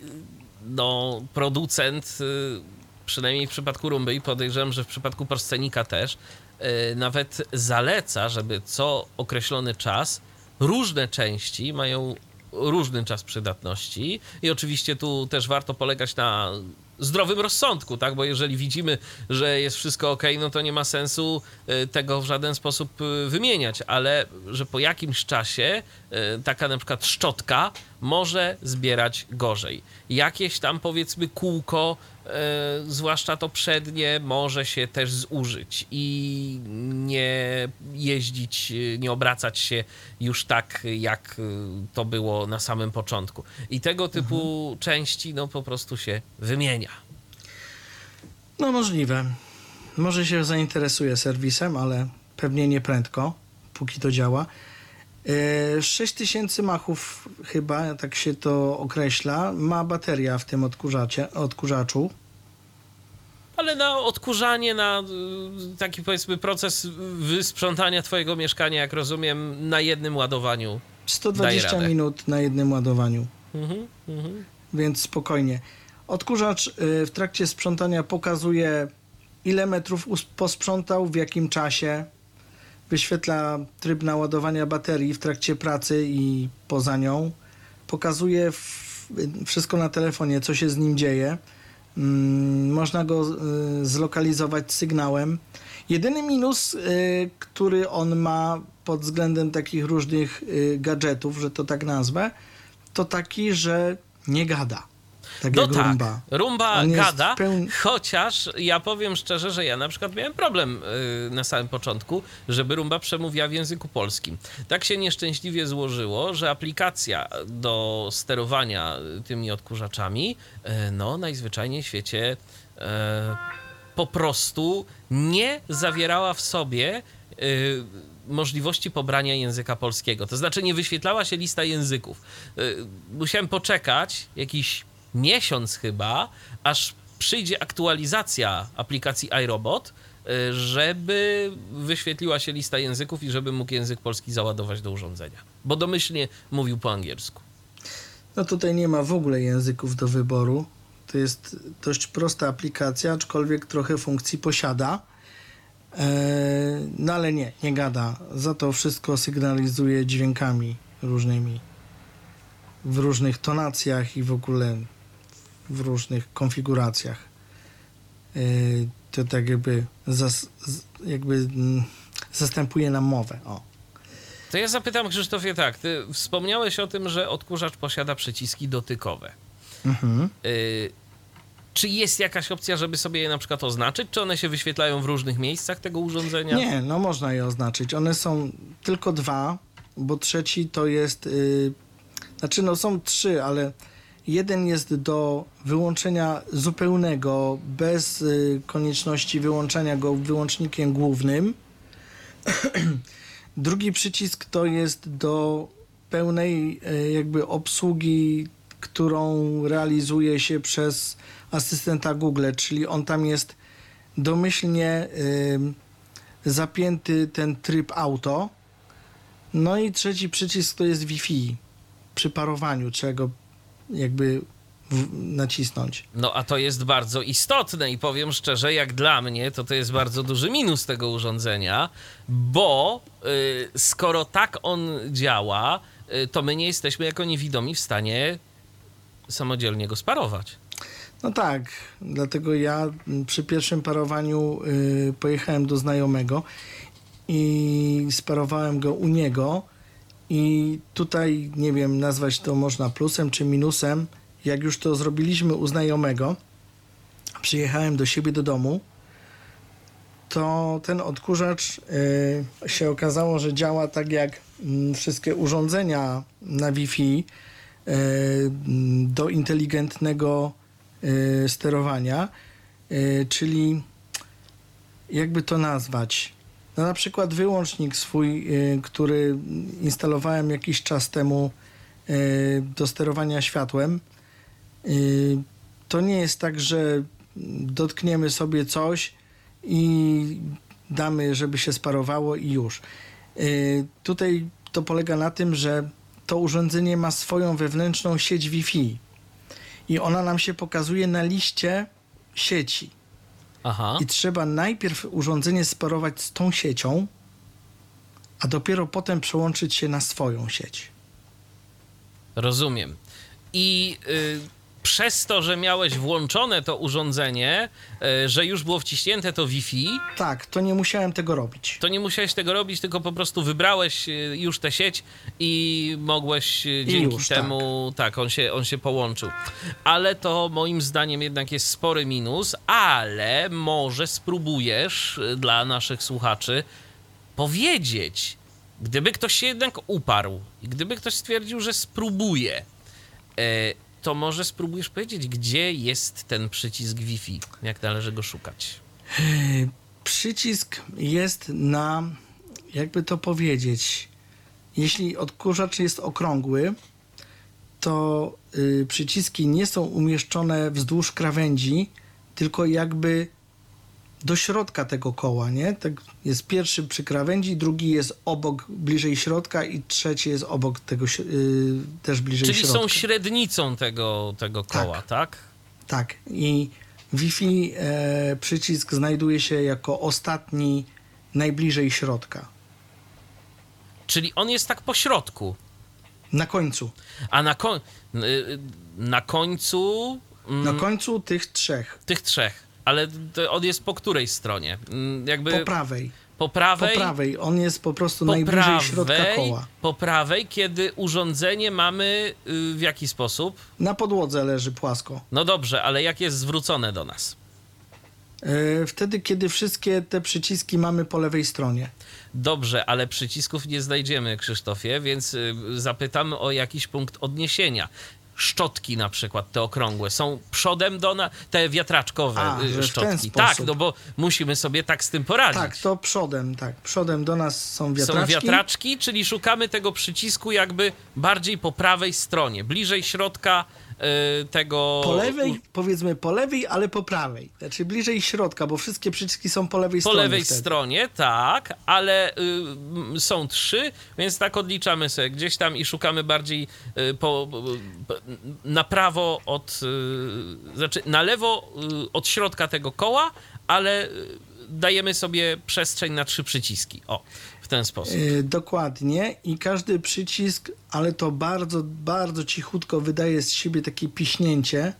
no, producent, yy, przynajmniej w przypadku Rumby i podejrzewam, że w przypadku Porscenika też, yy, nawet zaleca, żeby co określony czas różne części mają różny czas przydatności i oczywiście tu też warto polegać na zdrowym rozsądku, tak? Bo jeżeli widzimy, że jest wszystko ok, no to nie ma sensu y, tego w żaden sposób y, wymieniać, ale że po jakimś czasie y, taka na przykład szczotka może zbierać gorzej. Jakieś tam powiedzmy kółko, y, zwłaszcza to przednie, może się też zużyć i nie jeździć, y, nie obracać się już tak, jak y, to było na samym początku. I tego typu części, no po prostu się wymienia. No możliwe. Może się zainteresuje serwisem, ale pewnie nie prędko, póki to działa. E, 6000 machów chyba, tak się to określa, ma bateria w tym odkurzacie, odkurzaczu. Ale na odkurzanie, na y, taki powiedzmy proces wysprzątania twojego mieszkania, jak rozumiem, na jednym ładowaniu. 120 radę. minut na jednym ładowaniu. Mhm, mhm. więc spokojnie. Odkurzacz y, w trakcie sprzątania pokazuje, ile metrów posprzątał, w jakim czasie. Wyświetla tryb naładowania baterii w trakcie pracy i poza nią. pokazuje wszystko na telefonie, co się z nim dzieje. Mm, można go y, zlokalizować sygnałem. Jedyny minus, y, który on ma pod względem takich różnych y, gadżetów, że to tak nazwę, to taki, że nie gada. Tak No tak, rumba. rumba gada, pełni- chociaż ja powiem szczerze, że ja na przykład miałem problem y, na samym początku, żeby rumba przemówiła w języku polskim. Tak się nieszczęśliwie złożyło, że aplikacja do sterowania tymi odkurzaczami, y, no najzwyczajniej w świecie y, po prostu nie zawierała w sobie możliwości pobrania języka polskiego. To znaczy nie wyświetlała się lista języków. Musiałem poczekać jakiś miesiąc chyba, aż przyjdzie aktualizacja aplikacji iRobot, y, żeby wyświetliła się lista języków i żeby mógł język polski załadować do urządzenia. Bo domyślnie mówił po angielsku. No tutaj nie ma w ogóle języków do wyboru. To jest dość prosta aplikacja, aczkolwiek trochę funkcji posiada. Eee, no ale nie, nie gada. Za to wszystko sygnalizuje dźwiękami różnymi. W różnych tonacjach i w ogóle w różnych konfiguracjach. Eee, to tak jakby, zas, jakby mm, zastępuje nam mowę. O. To ja zapytam Krzysztofie tak, ty wspomniałeś o tym, że odkurzacz posiada przyciski dotykowe. Mhm. Y, czy jest jakaś opcja, żeby sobie je na przykład oznaczyć? Czy one się wyświetlają w różnych miejscach tego urządzenia? Nie, no można je oznaczyć. One są tylko dwa, bo trzeci to jest. Yy, znaczy, no są trzy, ale jeden jest do wyłączenia zupełnego, bez y, konieczności wyłączania go wyłącznikiem głównym. Drugi przycisk to jest do pełnej y, jakby obsługi, którą realizuje się przez asystenta Google, czyli on tam jest domyślnie ym, zapięty ten tryb auto. No i trzeci przycisk to jest Wi-Fi. Przy parowaniu trzeba go jakby nacisnąć. No a to jest bardzo istotne i powiem szczerze, jak dla mnie, to to jest bardzo duży minus tego urządzenia, bo y, skoro tak on działa, y, to my nie jesteśmy jako niewidomi w stanie samodzielnie go sparować. No tak, dlatego ja mm, przy pierwszym parowaniu y, pojechałem do znajomego i sparowałem go u niego i tutaj nie wiem nazwać to można plusem czy minusem. Jak już to zrobiliśmy u znajomego, przyjechałem do siebie do domu, to ten odkurzacz y, się okazało, że działa tak jak mm, wszystkie urządzenia na Wi-Fi y, do inteligentnego y, sterowania, czyli jakby to nazwać. No na przykład wyłącznik swój, y, który instalowałem jakiś czas temu y, do sterowania światłem, y, to nie jest tak, że dotkniemy sobie coś i damy, żeby się sparowało i już. Tutaj to polega na tym, że to urządzenie ma swoją wewnętrzną sieć Wi-Fi i ona nam się pokazuje na liście sieci. Aha. I trzeba najpierw urządzenie sparować z tą siecią, a dopiero potem przełączyć się na swoją sieć. Rozumiem. I y, przez to, że miałeś włączone to urządzenie, y, że już było wciśnięte to Wi-Fi, Tak, to nie musiałem tego robić. to nie musiałeś tego robić, tylko po prostu wybrałeś y, już tę sieć i mogłeś y, dzięki już, temu, tak, on, się, on się połączył. Ale to moim zdaniem jednak jest spory minus, ale może spróbujesz dla naszych słuchaczy powiedzieć, gdyby ktoś się jednak uparł i gdyby ktoś stwierdził, że spróbuje, e, to może spróbujesz powiedzieć, gdzie jest ten przycisk Wi-Fi, jak należy go szukać. Przycisk jest na, jakby to powiedzieć, jeśli odkurzacz jest okrągły, to y, przyciski nie są umieszczone wzdłuż krawędzi, tylko jakby do środka tego koła, nie? Tak jest pierwszy przy krawędzi, drugi jest obok, bliżej środka i trzeci jest obok tego, si- y, też bliżej Czyli środka. są średnicą tego, tego koła, tak? Tak. I Wi-Fi e, przycisk znajduje się jako ostatni najbliżej środka. Czyli on jest tak po środku. Na końcu. A na, koń, y, na końcu mm, Na końcu tych trzech. tych trzech. Ale on jest po której stronie? Mm, Jakby Po prawej. po Po prawej? prawej. On jest po prostu po najbliżej środka prawej, koła. po prawej, kiedy urządzenie mamy y, w jaki sposób? Na podłodze leży płasko. No dobrze, ale jak jest zwrócone do nas? E, Wtedy, kiedy wszystkie te przyciski mamy po lewej stronie. Dobrze, ale przycisków nie znajdziemy, Krzysztofie, więc y, zapytamy o jakiś punkt odniesienia. Szczotki na przykład, te okrągłe, są przodem do nas, te wiatraczkowe A, y, szczotki. Tak, no bo musimy sobie tak z tym poradzić. Tak, to przodem, tak. Przodem do nas są wiatraczki. Są wiatraczki, czyli szukamy tego przycisku jakby bardziej po prawej stronie, bliżej środka tego... Po lewej, powiedzmy po lewej, ale po prawej. Znaczy bliżej środka, bo wszystkie przyciski są po lewej Po stronie. lewej wtedy. stronie, tak, ale y, są trzy, więc tak odliczamy sobie gdzieś tam i szukamy bardziej y, po, po, na prawo od, y, znaczy na lewo y, od środka tego koła, ale y, dajemy sobie przestrzeń na trzy przyciski. O, w ten sposób. Y, dokładnie i każdy przycisk, ale to bardzo, bardzo cichutko wydaje z siebie takie piśnięcie,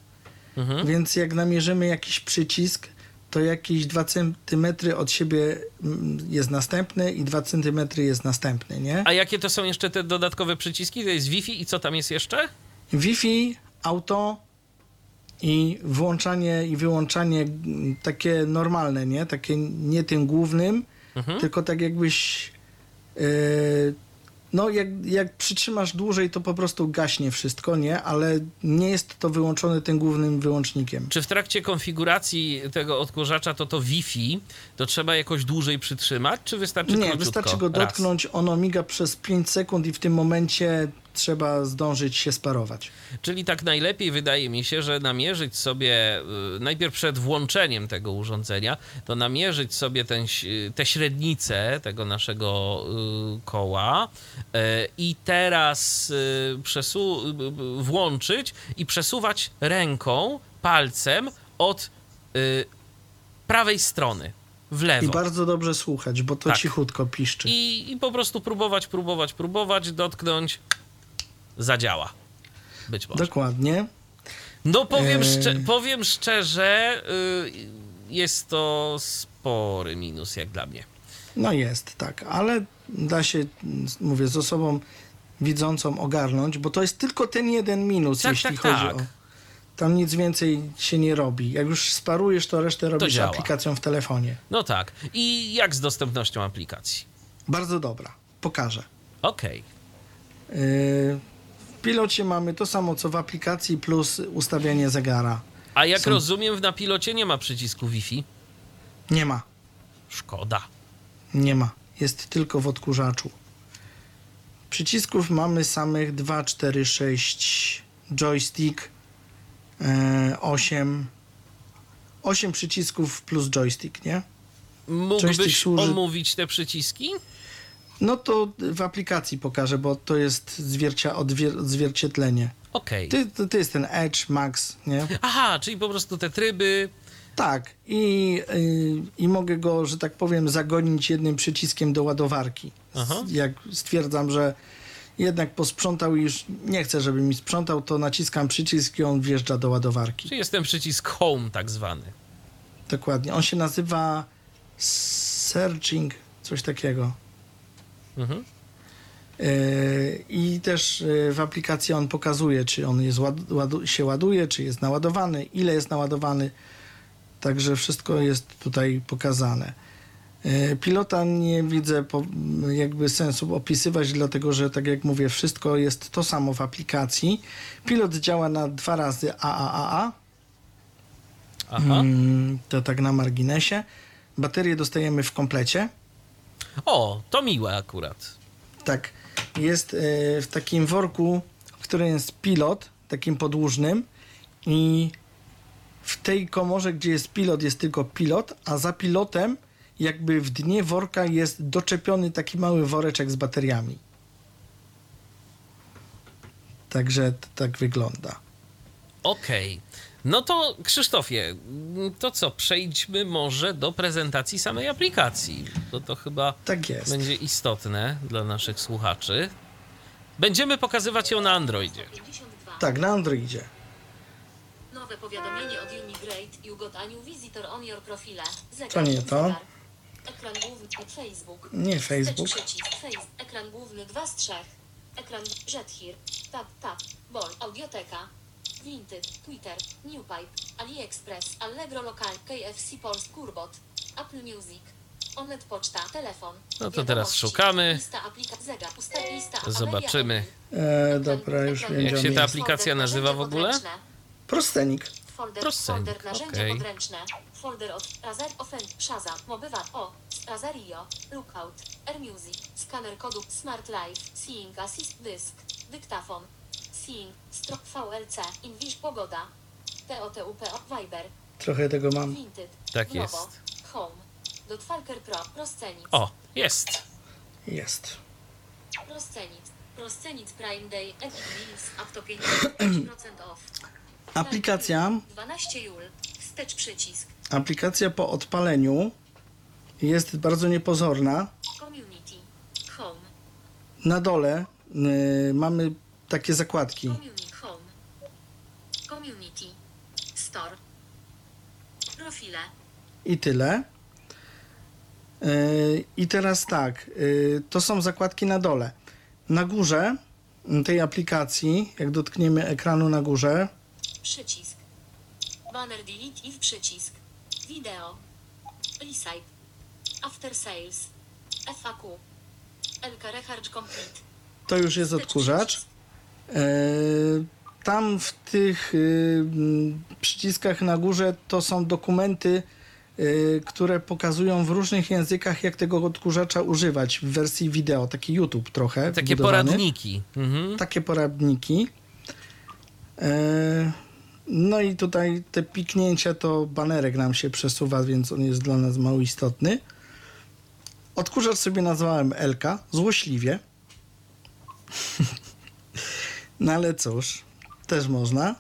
Mhm. więc jak namierzymy jakiś przycisk, to jakieś 2 cm od siebie mm, jest następny i 2 cm jest następny, nie? A jakie to są jeszcze te dodatkowe przyciski? To jest Wi-Fi i co tam jest jeszcze? Wi-Fi, auto i włączanie i wyłączanie mm, takie normalne, nie? Takie nie tym głównym, Mhm. tylko tak jakbyś yy, no jak, jak przytrzymasz dłużej, to po prostu gaśnie wszystko, nie? Ale nie jest to wyłączone tym głównym wyłącznikiem. Czy w trakcie konfiguracji tego odkurzacza to to Wi-Fi, to trzeba jakoś dłużej przytrzymać, czy wystarczy Nie, króciutko? wystarczy go Raz. dotknąć, ono miga przez 5 sekund i w tym momencie trzeba zdążyć się sparować. Czyli tak najlepiej wydaje mi się, że namierzyć sobie y, najpierw przed włączeniem tego urządzenia, to namierzyć sobie ten, tę średnicę tego naszego y, koła y, i teraz y, przesu- włączyć i przesuwać ręką, palcem od prawej strony w lewo. I bardzo dobrze słuchać, bo to Tak. cichutko piszczy. I, I po prostu próbować, próbować, próbować, dotknąć, zadziała. Być może. Dokładnie. No powiem, Eee. szcze- powiem szczerze, y, jest to spory minus jak dla mnie. No jest, tak, ale da się, mówię, z osobą widzącą ogarnąć, bo to jest tylko ten jeden minus, Tak, jeśli tak, chodzi tak. o... Tam nic więcej się nie robi. Jak już sparujesz, to resztę robisz działa. aplikacją w telefonie. No tak. I jak z dostępnością aplikacji? Bardzo dobra. Pokażę. Okej. Yy, W pilocie mamy to samo, co w aplikacji, plus ustawianie zegara. A jak Są- rozumiem, w napilocie nie ma przycisku Wi-Fi? Nie ma. Szkoda. Nie ma. Jest tylko w odkurzaczu. Przycisków mamy samych 2, 4, 6, joystick, e, 8. 8 przycisków plus joystick, nie? Mógłbyś Joystick służy- omówić te przyciski? No to w aplikacji pokażę, bo to jest zwiercia, odwier- odzwierciedlenie. Okej. Ty, to, to jest ten Edge, Max, nie? Aha, czyli po prostu te tryby. Tak. I, y, I mogę go, że tak powiem, zagonić jednym przyciskiem do ładowarki. Aha. Jak stwierdzam, że jednak posprzątał i już nie chcę, żeby mi sprzątał, to naciskam przycisk i on wjeżdża do ładowarki. Czyli jest ten przycisk Home tak zwany. Dokładnie. On się nazywa Searching, coś takiego. Mhm. Yy, I też yy, w aplikacji on pokazuje, czy on jest ład, ładu, się ładuje, czy jest naładowany, ile jest naładowany. Także wszystko jest tutaj pokazane. Yy, Pilota nie widzę jakby sensu opisywać, dlatego że, tak jak mówię, wszystko jest to samo w aplikacji. Pilot działa na dwa razy AAAA. Aha. Mm, to tak na marginesie. Baterię dostajemy w komplecie. O, to miłe akurat. Tak, jest e, w takim worku, w którym jest pilot, takim podłużnym i w tej komorze, gdzie jest pilot, jest tylko pilot, a za pilotem jakby w dnie worka jest doczepiony taki mały woreczek z bateriami. Także tak wygląda. Okej. No to Krzysztofie, to co, przejdźmy może do prezentacji samej aplikacji. To to chyba Tak jest. będzie istotne dla naszych słuchaczy. Będziemy pokazywać ją na Androidzie. 52. Tak, na Androidzie. Nowe powiadomienie od Unigrade. You got a new visitor on your profile. Zegar, To nie to. zegar. Ekran główny Facebook. Nie Facebook. Ekran główny 2 z 3. Ekran Jet here. Tab, tab. Bol. Audioteka. Vinted. Twitter. Newpipe. AliExpress. Allegro Local. KFC Polsk. Kurbot. Apple Music. Onet Poczta. Telefon. No to teraz szukamy. Zobaczymy. E, dobra, już wiem, Jak się ta aplikacja nazywa w ogóle? Prostenik. Folder, Prostenik, folder narzędzia okej. podręczne. Folder od Razer Offend, Shazam, Mobywa, O, Razario, Lookout, AirMusic, skaner kodu Smart Life, Seeing Assist Disk, Dyktafon, Seeing, Strop VLC, Inwish Pogoda, TOTUPO, Viber, Trochę tego mam. Vinted, Tak Glovo, jest. Home, Dotfalker Pro, Proscenic, O, jest. Jest. Proscenic, Proscenic Prime Day, Epic Deals, up to 55% off. Aplikacja, 12 jul, wstecz przycisk, aplikacja po odpaleniu jest bardzo niepozorna. Community. Home. Na dole y, mamy takie zakładki. Community. Home. Community. Store. Profile. I tyle. Y, I teraz tak, y, to są zakładki na dole. Na górze tej aplikacji, jak dotkniemy ekranu na górze, Przycisk. Banner delete if przycisk. Wideo. Recipe. After sales. FAQ. LK Recharge Complete. to już jest odkurzacz. Y, Tam w tych y, przyciskach na górze to są dokumenty, y, które pokazują w różnych językach, jak tego odkurzacza używać w wersji wideo. Taki YouTube trochę. Takie wbudowany. poradniki. Mhm. takie poradniki. E, No i tutaj te piknięcia to banerek nam się przesuwa, więc on jest dla nas mało istotny. Odkurzacz sobie nazwałem Elka, złośliwie. no ale cóż, też można.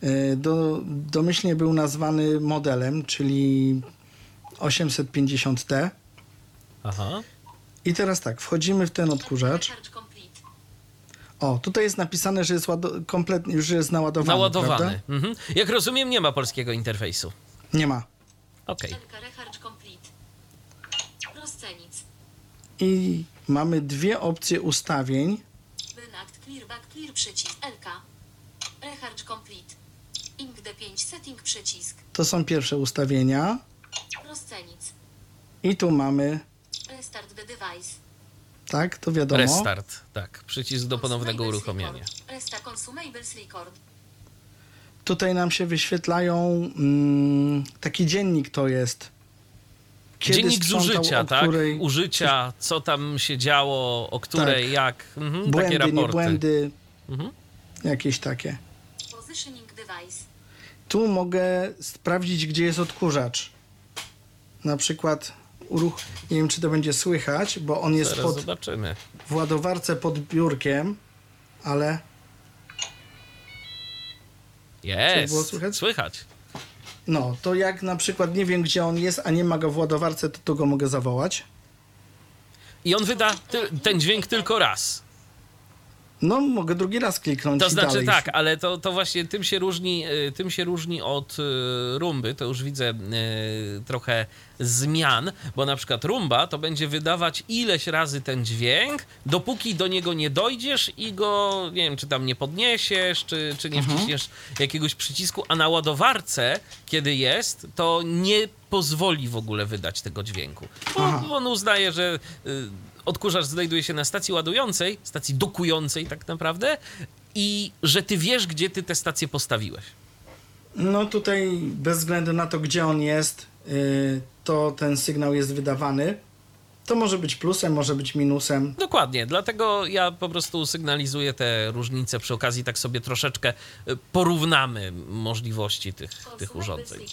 E, Do, domyślnie był nazwany modelem, czyli 850T. Aha. I teraz tak, wchodzimy w ten odkurzacz. O, tutaj jest napisane, że jest kompletnie, już jest naładowany. Naładowany. Prawda? Mhm. Jak rozumiem, nie ma polskiego interfejsu. Nie ma. Okej. Proscenic. I mamy dwie opcje ustawień. Clearback Clear przycisk. LK. Recharge Complete. Ink D5 Setting przycisk. To są pierwsze ustawienia. Proscenic. I tu mamy, Restart the device. tak, to wiadomo. Restart. Tak. Przycisk do ponownego uruchomienia. Resta Consumables Record. Tutaj nam się wyświetlają mm, taki dziennik to jest. Kiedy Dziennik sprzątał, zużycia, o tak? której Użycia, co tam się działo, o której, Tak. jak. Mhm. Takie błędy, nie raporty. błędy, Mhm. jakieś takie. Positioning device. Tu mogę sprawdzić, gdzie jest odkurzacz. Na przykład uruch... Nie wiem, czy to będzie słychać, bo on jest Zaraz pod, zobaczymy. w ładowarce pod biurkiem, ale Jest. słychać? Słychać. no, to jak na przykład nie wiem, gdzie on jest, a nie ma go w ładowarce, to tu go mogę zawołać. I on wyda ty, ten dźwięk tylko raz. No, mogę drugi raz kliknąć To znaczy dalej. tak, ale to, to właśnie tym się różni, y, tym się różni od y, rumby. To już widzę y, trochę zmian, bo na przykład rumba to będzie wydawać ileś razy ten dźwięk, dopóki do niego nie dojdziesz i go, nie wiem, czy tam nie podniesiesz, czy, czy nie wciśniesz jakiegoś przycisku, a na ładowarce, kiedy jest, to nie pozwoli w ogóle wydać tego dźwięku. Bo on uznaje, że y, odkurzacz znajduje się na stacji ładującej, stacji dokującej tak naprawdę i że ty wiesz, gdzie ty tę stację postawiłeś. No tutaj bez względu na to, gdzie on jest, yy, to ten sygnał jest wydawany. To może być plusem, może być minusem. Dokładnie, dlatego ja po prostu sygnalizuję te różnice przy okazji, tak sobie troszeczkę y, porównamy możliwości tych, tych urządzeń. record.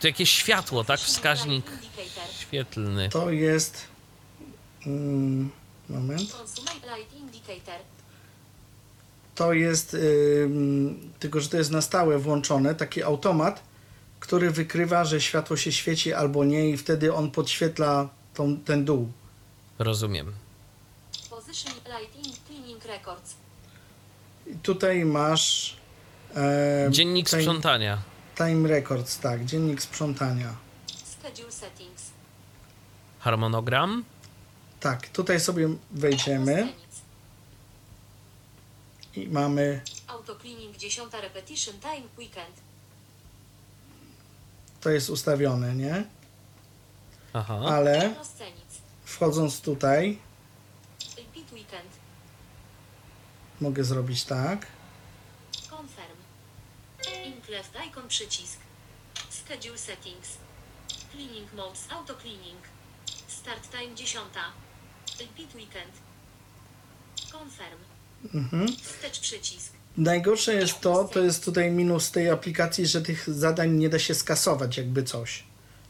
To jakieś światło, tak? Wskaźnik świetlny. to jest. mm, moment. Consumate light indicator. To jest. ym, tylko, że to jest na stałe włączone, taki automat, który wykrywa, że światło się świeci albo nie, i wtedy on podświetla tą, ten dół. Rozumiem. Position Lighting Cleaning Records. I tutaj masz e, Dziennik sprzątania. Time Records, tak, dziennik sprzątania. Schedule Settings. Harmonogram. Tak, tutaj sobie wejdziemy i mamy, Auto Cleaning 10 Repetition Time Weekend. to jest ustawione, nie? Aha. Ale wchodząc tutaj, Repeat Weekend. mogę zrobić tak. Left icon przycisk. Schedule settings. Cleaning modes auto cleaning. Start time 10. Repeat weekend. Confirm. Mhm. Wstecz przycisk. Najgorsze jest to, to jest tutaj minus tej aplikacji, że tych zadań nie da się skasować jakby coś.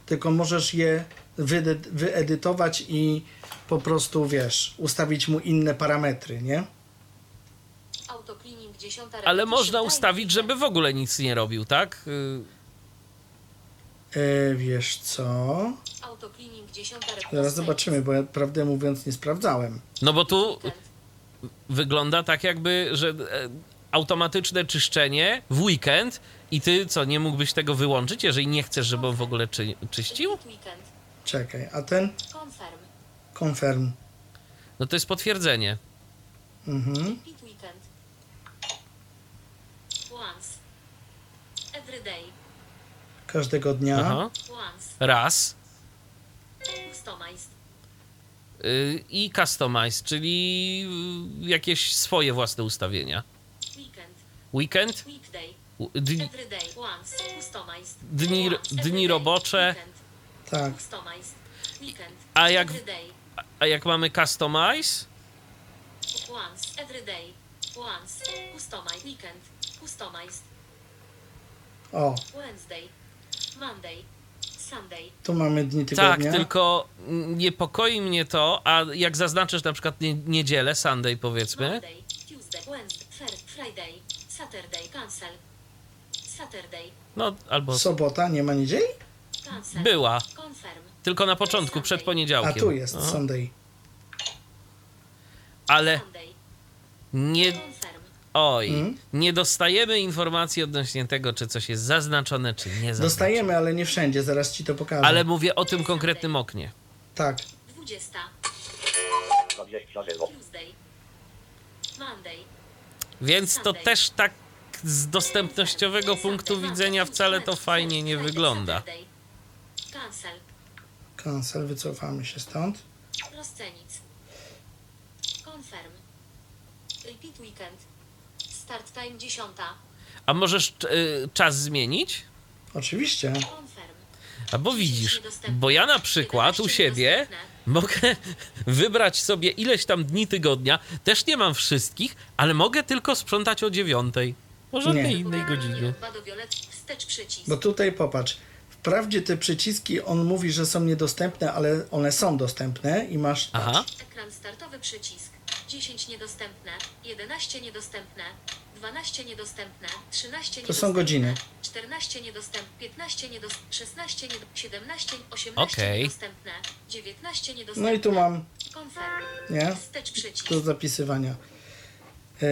Tylko możesz je wyedytować i po prostu, wiesz, ustawić mu inne parametry, nie? Auto cleaning 10. Ale można ustawić, żeby w ogóle nic nie robił, tak? E, wiesz co? Auto cleaning 10. repetition Zaraz zobaczymy, bo ja prawdę mówiąc nie sprawdzałem. No bo tu wygląda tak jakby, że e, automatyczne czyszczenie w weekend i ty co, nie mógłbyś tego wyłączyć, jeżeli nie chcesz, żeby on w ogóle czy, czyścił? Czekaj, a ten Confirm. confirm. No to jest potwierdzenie. Mhm. Repeat weekend. Once. Every day. Każdego dnia. Aha. Raz. Customized. Y, I customize, czyli y, jakieś swoje własne ustawienia. Weekend. Dni. Dni- dni robocze. Tak. A jak- a jak mamy customize, Once. Every day. Once. Customized. Weekend. Customized. O, Wednesday. Monday. Sunday. tu mamy dni tak, tygodnia. tylko niepokoi mnie to, a jak zaznaczysz na przykład nie, niedzielę, Sunday powiedzmy, Monday. Tuesday. Wednesday. Friday. Saturday. Cancel. Saturday. no albo Sobota, nie ma niedzieli? Cancel. była, Confirm. tylko na początku, przed A poniedziałkiem. tu jest Aha. Sunday. Ale Sunday. nie. Oj, Mm. nie dostajemy informacji odnośnie tego, czy coś jest zaznaczone, czy nie zaznaczone. Dostajemy, ale nie wszędzie, zaraz ci to pokażę. Ale mówię o tym konkretnym oknie. Tak, 20. 20 0. Tuesday. Monday. Więc to też tak z dostępnościowego punktu widzenia wcale to fajnie nie wygląda. Cancel. cancel, wycofamy się stąd. Rozcenic. Confirm. Repeat weekend. Start time 10. A możesz y, czas zmienić? Oczywiście. Confirm. A bo widzisz, bo ja na przykład u siebie mogę wybrać sobie ileś tam dni tygodnia, też nie mam wszystkich, ale mogę tylko sprzątać o dziewiątej. O żadnej Nie. innej godzinie. Bo tutaj popatrz. Wprawdzie te przyciski, on mówi, że są niedostępne, ale one są dostępne i masz. Aha. Ekran startowy przycisk. 10 niedostępne. 11 niedostępne. 12 niedostępne. 13 To są godziny. 14 niedostępne. 15 niedostępne. 16 niedostępne. 17, 18 Okej. niedostępne. 19 niedostępne. No i tu mam. Nie? Wstecz przycisk. do zapisywania. E,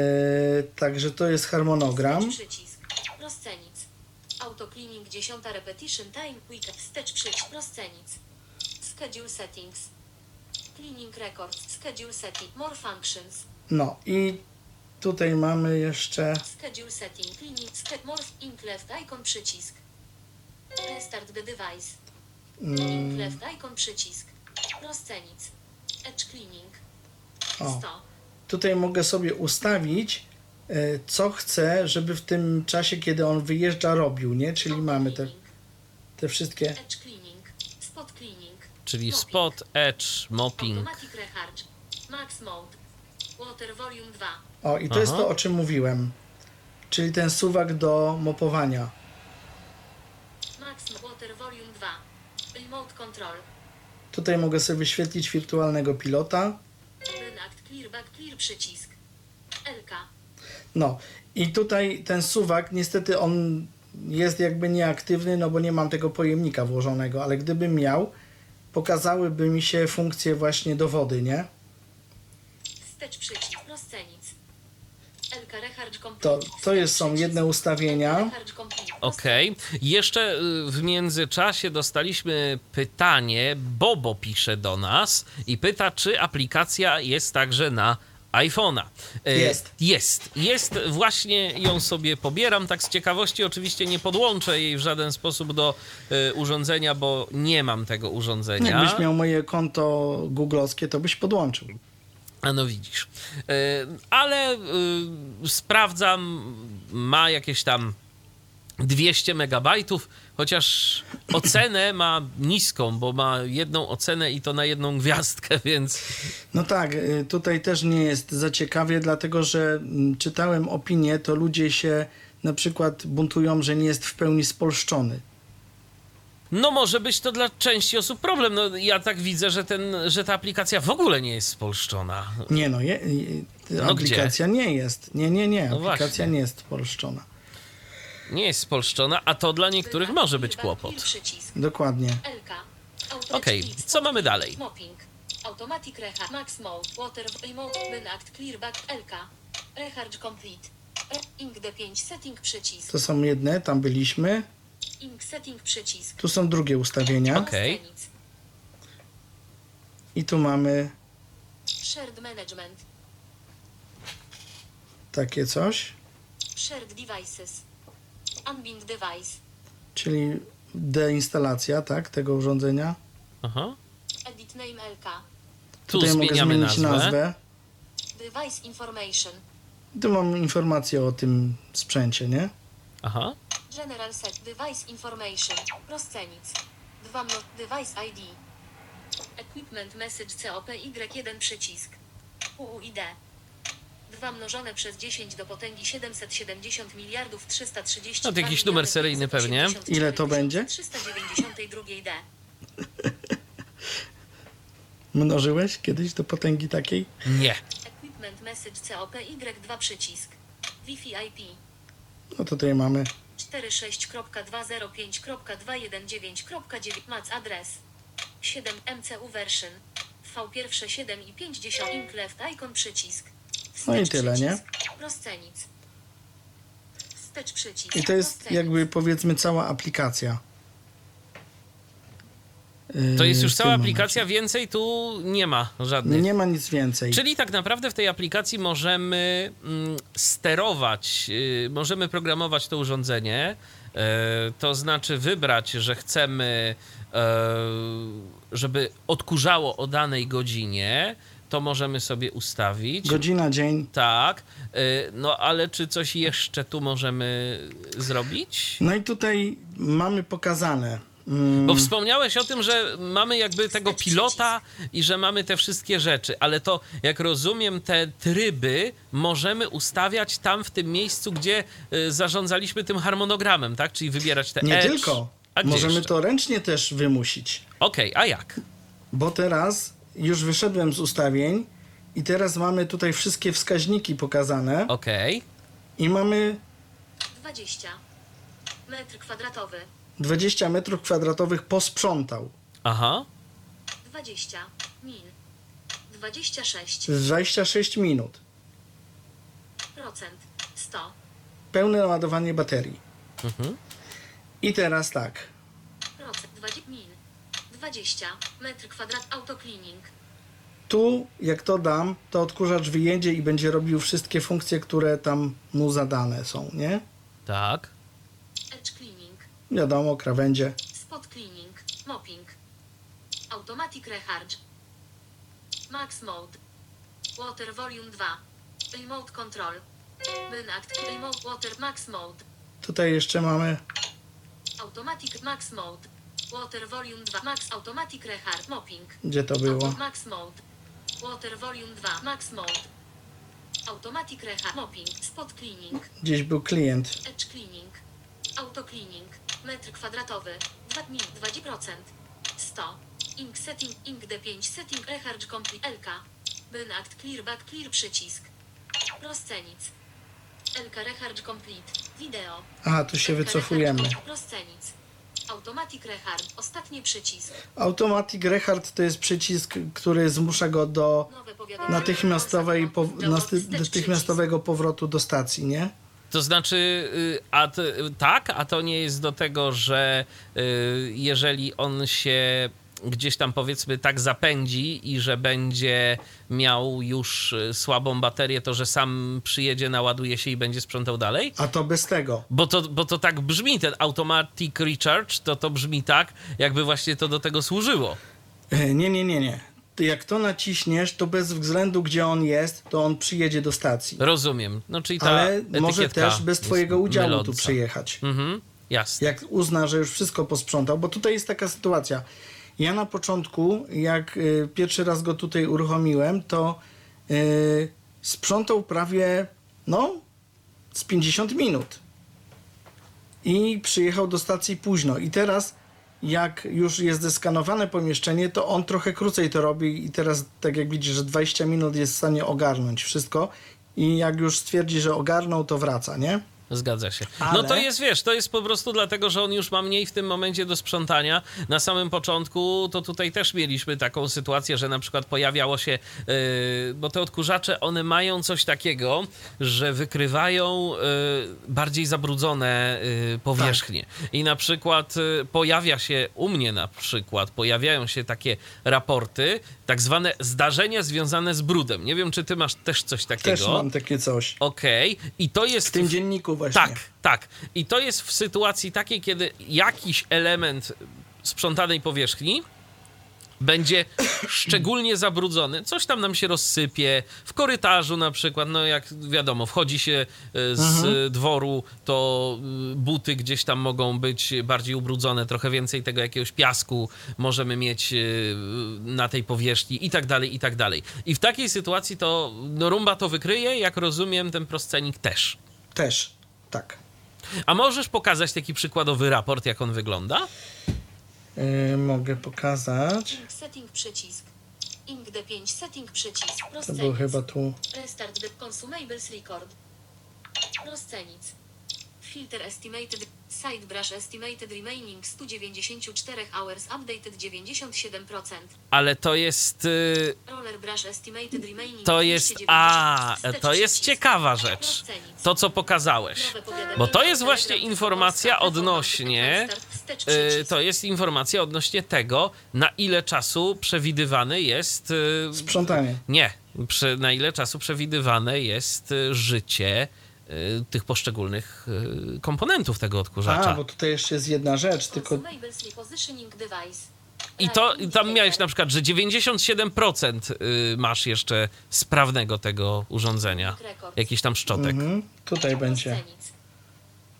także to jest harmonogram. Wstecz przycisk. Rozcenic. Auto cleaning 10 repetition time weekend. Wstecz przycisk. Rozcenic. Schedule settings. Cleaning records. Schedule setting. More functions. No i tutaj mamy jeszcze. Schedule setting. Cleaning. Schedule. More. Ink left icon przycisk. Restart the device. Ink Mm, left icon przycisk. Rozcenic. Edge cleaning. o, 100. tutaj mogę sobie ustawić, e, co chcę, żeby w tym czasie, kiedy on wyjeżdża, robił, nie? Czyli mamy te, te wszystkie. Edge cleaning. Czyli Mopping. spot, edge, mopping. Max mode. Water volume 2. O, i to Aha. jest to, o czym mówiłem. Czyli ten suwak do mopowania. Max water volume 2. Remote control. Tutaj mogę sobie wyświetlić wirtualnego pilota. Renact clear back clear przycisk. LK. No i tutaj ten suwak, niestety on jest jakby nieaktywny, no bo nie mam tego pojemnika włożonego, ale gdybym miał, pokazałyby mi się funkcje właśnie do wody, nie? Wstecz przycisk. Rozcenic. LK Recharge. To, to jest, są jedne ustawienia. Okej. Jeszcze y, w międzyczasie dostaliśmy pytanie. Bobo pisze do nas i pyta, czy aplikacja jest także na iPhone'a. Y, Jest. Jest. Jest. Właśnie ją sobie pobieram. Tak z ciekawości oczywiście nie podłączę jej w żaden sposób do y, urządzenia, bo nie mam tego urządzenia. Jakbyś miał moje konto googlowskie, to byś podłączył. A no widzisz. E, Ale sprawdzam, ma jakieś tam 200 megabajtów, chociaż ocenę ma niską, bo ma jedną ocenę i to na jedną gwiazdkę, więc No tak, y, tutaj też nie jest za ciekawie, dlatego że mm, czytałem opinie, to ludzie się na przykład buntują, że nie jest w pełni spolszczony. no może być to dla części osób problem. No ja tak widzę, że, ten, że ta aplikacja w ogóle nie jest spolszczona. Nie no, je, je, No aplikacja nie jest. Nie, nie, nie, No aplikacja właśnie. nie jest spolszczona. Nie jest spolszczona, a to dla niektórych może być kłopot. Dokładnie. Okej, co mamy dalej? Automatic Recha. Max Mode. Water Remote. Clearback. LK. Recharge Complete. E, Ink D5 Setting przycisk. To są jedne, tam byliśmy. Ink Setting przycisk. Tu są drugie ustawienia. Okej. Rozcenic. I tu mamy Shared Management. takie coś, Shared Devices. Unbind Device. czyli deinstalacja, tak, tego urządzenia. Aha. Edit Name LK. Tu Tutaj mogę zmienić nazwę. nazwę. Device Information. Tu mam informację o tym sprzęcie, nie? Aha. General Set Device Information. Rozcenic. 2 mno Device ID. Equipment Message COPY1 przycisk. UUID. 2 mnożone przez 10 do potęgi 770 miliardów 330 No to jakiś numer seryjny pewnie. Ile to będzie? 392 D. Mnożyłeś kiedyś do potęgi takiej? Nie. Equipment Message COPY2 przycisk. Wi-Fi IP. No tutaj mamy 46.205.219.9 MAC adres 7 MCU version V1 7 i 50 ink left icon przycisk No i tyle, nie? przycisk. Rozcenic Wstecz przycisk I to jest jakby powiedzmy cała aplikacja. To Yy, jest już w cała aplikacja, więcej tu nie ma momencie. żadnych. Nie ma nic więcej. Czyli tak naprawdę w tej aplikacji możemy mm, sterować, y, możemy programować to urządzenie, e, to znaczy wybrać, że chcemy, e, żeby odkurzało o danej godzinie, to możemy sobie ustawić. Godzina, dzień. Tak, e, no ale czy coś jeszcze tu możemy zrobić? No i tutaj mamy pokazane. Mm, Bo wspomniałeś o tym, że mamy jakby tego pilota i że mamy te wszystkie rzeczy, ale to jak rozumiem, te tryby możemy ustawiać tam w tym miejscu, gdzie y, zarządzaliśmy tym harmonogramem, tak? Czyli wybierać te nie edge. tylko. Możemy jeszcze? to ręcznie też wymusić. Okej, a jak? Bo teraz już wyszedłem z ustawień i teraz mamy tutaj wszystkie wskaźniki pokazane Okej. i mamy 20 metr kwadratowy 20 metrów kwadratowych posprzątał. Aha. 20 min 26 26 minut. procent 100 Pełne naładowanie baterii. Mhm. I teraz tak. procent 20 min 20 metr kwadrat autocleaning Tu, jak to dam, to odkurzacz wyjedzie i będzie robił wszystkie funkcje, które tam mu zadane są, nie? Tak. edge cleaning Wiadomo, krawędzie. Spot cleaning, mopping. Automatic recharge. Max mode. Water volume 2. Remote control. Bin act. Remote water max mode. Tutaj jeszcze mamy Automatic max mode. Water volume 2. Max automatic recharge. Mopping. Gdzie to było? Auto max mode. Water volume 2. Max mode. Automatic recharge. Mopping. Spot cleaning. Gdzieś był klient. Edge cleaning. Auto cleaning. Metr kwadratowy. 2 min 20%. 100. Ink setting. Ink D5 setting. Recharge complete. LK. Bin act clear back clear przycisk. Rozcenic. LK recharge complete. Wideo. Aha, tu się wycofujemy. Rozcenic. Auto Automatic Rehard. Ostatni przycisk. Automatic Rehard to jest przycisk, który zmusza go do natychmiastowej, po, natychmiastowego powrotu do stacji, nie? To znaczy, y, a t, tak, a to nie jest do tego, że y, jeżeli on się gdzieś tam powiedzmy tak zapędzi i że będzie miał już y, słabą baterię, to że sam przyjedzie, naładuje się i będzie sprzątał dalej? A to bez tego. Bo to, bo to tak brzmi, ten automatic recharge, to to brzmi tak, jakby właśnie to do tego służyło. E, Nie, nie, nie, nie. Jak to naciśniesz, to bez względu gdzie on jest, to on przyjedzie do stacji. Rozumiem. No czyli ta Ale może też bez twojego udziału tu przyjechać. Mhm, jasne. Jak uzna, że już wszystko posprzątał, bo tutaj jest taka sytuacja. Ja na początku, jak y, pierwszy raz go tutaj uruchomiłem, to y, sprzątał prawie, no, z 50 minut. I przyjechał do stacji późno. I teraz, jak już jest zeskanowane pomieszczenie, to on trochę krócej to robi i teraz, tak jak widzisz, że 20 minut jest w stanie ogarnąć wszystko. I jak już stwierdzi, że ogarnął, to wraca, nie? Zgadza się. No Ale- to jest, wiesz, to jest po prostu dlatego, że on już ma mniej w tym momencie do sprzątania. Na samym początku to tutaj też mieliśmy taką sytuację, że na przykład pojawiało się, yy, bo te odkurzacze, one mają coś takiego, że wykrywają yy, bardziej zabrudzone yy, powierzchnie. I na przykład yy, pojawia się, u mnie na przykład, pojawiają się takie raporty, tak zwane zdarzenia związane z brudem. Nie wiem, czy ty masz też coś takiego. Też mam takie coś. Okej, i to jest W tym dzienniku właśnie. tak, tak. I to jest w sytuacji takiej, kiedy jakiś element sprzątanej powierzchni będzie szczególnie zabrudzony, coś tam nam się rozsypie, w korytarzu na przykład, no jak wiadomo, wchodzi się e, z dworu, to y, buty gdzieś tam mogą być bardziej ubrudzone, trochę więcej tego jakiegoś piasku możemy mieć y, na tej powierzchni i tak dalej, i tak dalej. I w takiej sytuacji to no, Rumba to wykryje, jak rozumiem, ten proscenik też. Też, tak. A możesz pokazać taki przykładowy raport, jak on wygląda? Yy, mogę pokazać. Setting przycisk. Ink D5 setting przycisk. To było Rozcenic. chyba tu. Restart the consumables record. Rozcenic. Filter estimated. Side brush estimated remaining 194 hours updated 97%. Ale to jest. y, Roller brush estimated remaining To jest. 290. A, to jest ciekawa rzecz. To, co pokazałeś. Bo to jest właśnie informacja odnośnie. Y, przycisk. To jest informacja odnośnie tego, na ile czasu przewidywany jest. y, Sprzątanie. Nie, przy, na ile czasu przewidywane jest y, życie tych poszczególnych y, komponentów tego odkurzacza. A, bo tutaj jeszcze jest jedna rzecz, tylko. I to i tam miałeś na przykład, że 97% y, masz jeszcze sprawnego tego urządzenia. Jakiś tam szczotek. mhm, tutaj będzie.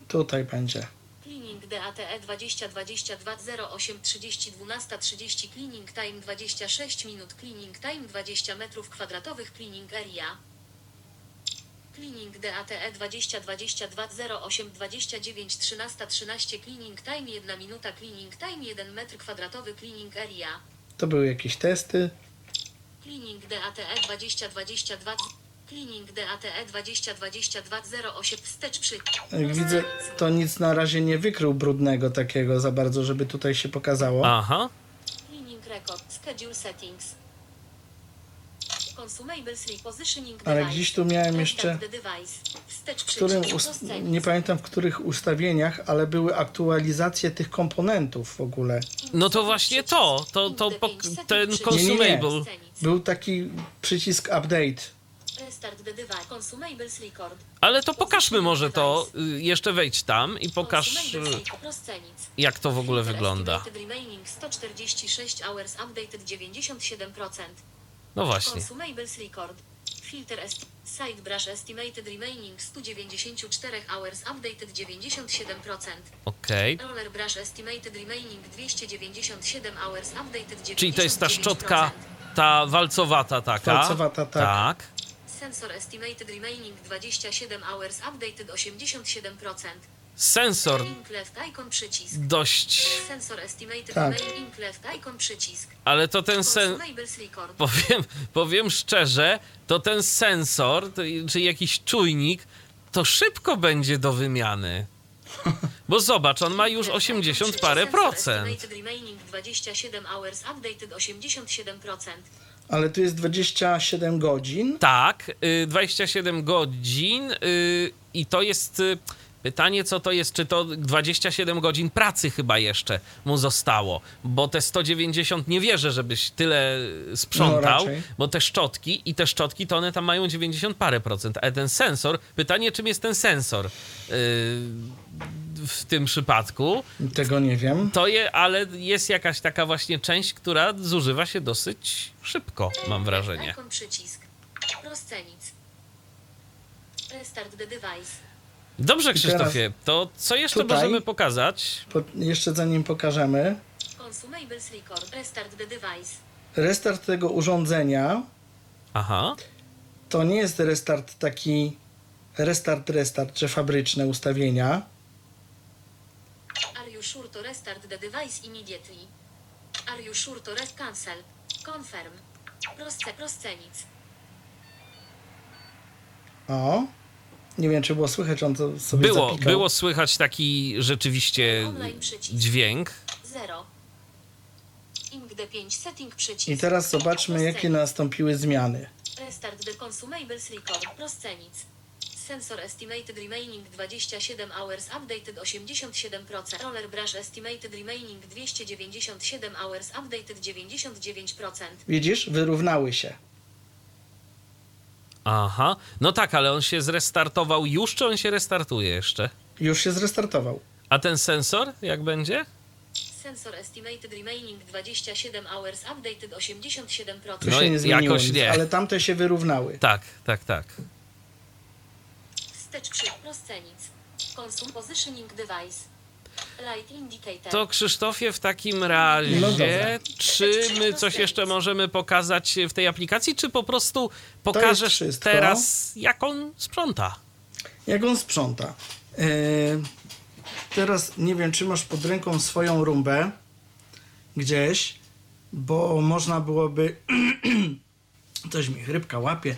Tutaj będzie. Cleaning DATE 2022 08 30 12 30 Cleaning time 26 minut Cleaning time 20 metrów kwadratowych Cleaning area Cleaning DATE 2022 08 29 13 13 Cleaning time 1 minuta Cleaning time 1 metr kwadratowy Cleaning area To były jakieś testy. Cleaning DATE 2022 Cleaning DATE 2022 08 wstecz przy Jak widzę, to nic na razie nie wykrył brudnego takiego za bardzo, żeby tutaj się pokazało. Aha. Cleaning record, schedule settings. Ale device. gdzieś tu miałem jeszcze- W którym, nie pamiętam w których ustawieniach, ale były aktualizacje tych komponentów w ogóle. No to właśnie to, to, to ten consumable. Był taki przycisk update. Ale to pokażmy może to, y, jeszcze wejdź tam i pokaż, y, jak to w ogóle wygląda. Estimated remaining 146 hours updated 97%. No właśnie. Consumables record. Filter est side brush estimated remaining 194 hours updated 97%. Okej. Roller brush estimated remaining 297 hours updated 99%. Czyli to jest ta szczotka, ta walcowata taka. Walcowata, tak. Tak. Sensor estimated remaining 27 hours updated 87%. Sensor Ink left icon przycisk. dość, Sensor estimated Tak. remaining left icon przycisk. ale to ten sen, powiem, powiem szczerze, to ten sensor, to, czy jakiś czujnik, to szybko będzie do wymiany. Bo zobacz, on ma już 80 parę procent. Estimated remaining 27 hours updated 87%. Ale tu jest 27 godzin. Tak, y, 27 godzin y, i to jest y, pytanie, co to jest, czy to 27 godzin pracy chyba jeszcze mu zostało, bo te 190 nie wierzę, żebyś tyle No, sprzątał, raczej. bo te szczotki i te szczotki to one tam mają 90 parę procent, ale ten sensor, pytanie czym jest ten sensor y, w tym przypadku, Tego nie wiem. to je, ale jest jakaś taka właśnie część, która zużywa się dosyć szybko, mam wrażenie. Icon przycisk. Rozcenic. Restart the device. Dobrze, Krzysztofie, to co jeszcze tutaj- możemy pokazać? Po, jeszcze zanim pokażemy, Consumables record. Restart the device. restart tego urządzenia Aha, to nie jest restart taki restart, restart, że fabryczne ustawienia. Are you sure to restart the device immediately? Are you sure to rest cancel? Confirm. Rozce, rozcenic. O, nie wiem, czy było słychać, on to sobie było, zapikał. było słychać taki rzeczywiście Online przycisk. dźwięk. 0. ING-D5 setting przycisk. I teraz zobaczmy, jakie nastąpiły zmiany. Restart the consumables record. Rozcenic. Sensor estimated remaining 27 hours updated 87%. Roller brush estimated remaining 297 hours updated 99%. Widzisz, wyrównały się. Aha, no tak, ale on się zrestartował już, czy on się restartuje jeszcze? Już się zrestartował. A ten sensor, jak będzie? Sensor estimated remaining 27 hours updated 87%. Tu No się nie zmieniło jakoś nic, nie. ale tamte się wyrównały. Tak, tak, tak. Wstecz przy rozcenic. Consum positioning device. To Krzysztofie, w takim razie, No czy my coś jeszcze możemy pokazać w tej aplikacji, czy po prostu pokażesz teraz, jak on sprząta? Jak on sprząta? E, teraz nie wiem, czy masz pod ręką swoją rumbę gdzieś, bo można byłoby. Coś mi rybka łapie.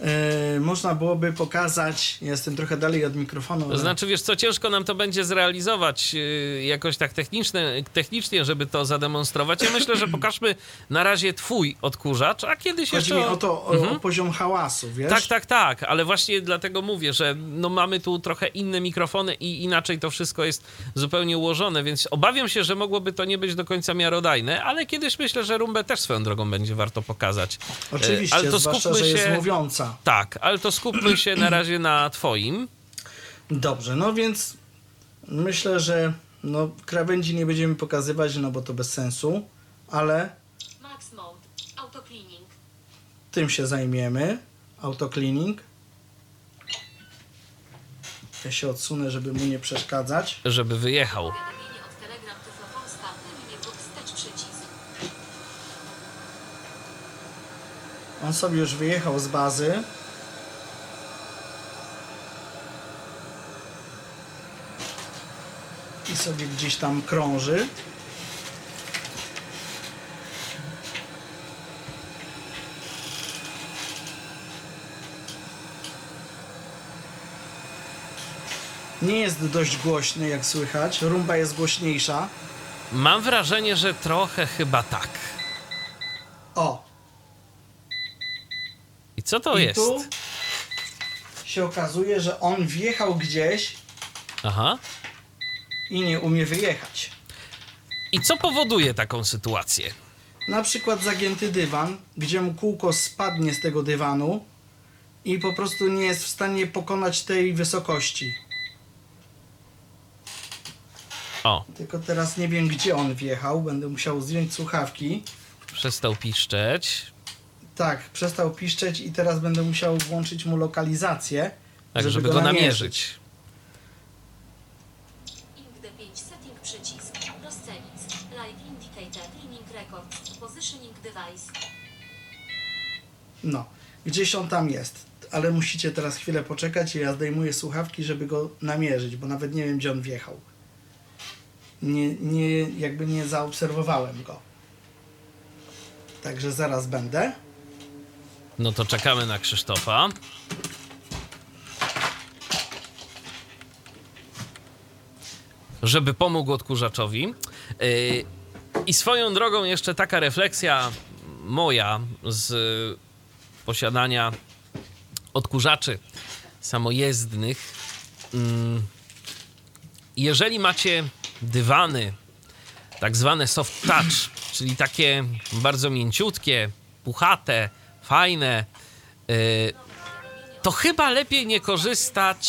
E, można byłoby pokazać. Jestem trochę dalej od mikrofonu. To ale- znaczy, wiesz co, ciężko nam to będzie zrealizować yy, jakoś tak techniczne, technicznie, żeby to zademonstrować. Ja myślę, że pokażmy na razie twój odkurzacz, a kiedyś Chodzi jeszcze... mi o to, o, o poziom hałasu, wiesz? Tak, tak, tak, ale właśnie dlatego mówię, że no mamy tu trochę inne mikrofony i inaczej to wszystko jest zupełnie ułożone, więc obawiam się, że mogłoby to nie być do końca miarodajne, ale kiedyś myślę, że rumbę też swoją drogą będzie warto pokazać. E, Oczywiście, ale to zwłaszcza, skupmy że jest się... Tak, ale to skupmy się na razie na twoim. Dobrze, no więc myślę, że no, krawędzi nie będziemy pokazywać, no bo to bez sensu, ale Max mode. Auto cleaning. tym się zajmiemy. Autocleaning. Ja się odsunę, żeby mu nie przeszkadzać. żeby wyjechał. On sobie już wyjechał z bazy. I sobie gdzieś tam krąży. Nie jest dość głośny, jak słychać. Rumba jest głośniejsza. Mam wrażenie, że trochę chyba tak. O, co to i jest? tu się okazuje, że on wjechał gdzieś Aha. i nie umie wyjechać. I co powoduje taką sytuację? Na przykład zagięty dywan, gdzie mu kółko spadnie z tego dywanu i po prostu nie jest w stanie pokonać tej wysokości. O, Tylko teraz nie wiem, gdzie on wjechał. Będę musiał zdjąć słuchawki. przestał piszczeć. Tak, przestał piszczeć i teraz będę musiał włączyć mu lokalizację, Tak, żeby, go namierzyć. ING-D5 setting przycisk. Rozcenic. Light indicator. Cleaning record. Positioning device. No, gdzieś on tam jest. Ale musicie teraz chwilę poczekać i ja zdejmuję słuchawki, żeby go namierzyć, bo nawet nie wiem, gdzie on wjechał. Nie, nie, jakby nie zaobserwowałem go. Także zaraz będę. No to czekamy na Krzysztofa. żeby pomógł odkurzaczowi. Yy, I swoją drogą jeszcze taka refleksja moja z posiadania odkurzaczy samojezdnych. Mm, Jeżeli macie dywany, tak zwane soft touch, czyli takie bardzo mięciutkie, puchate, fajne, yy, to chyba lepiej nie korzystać.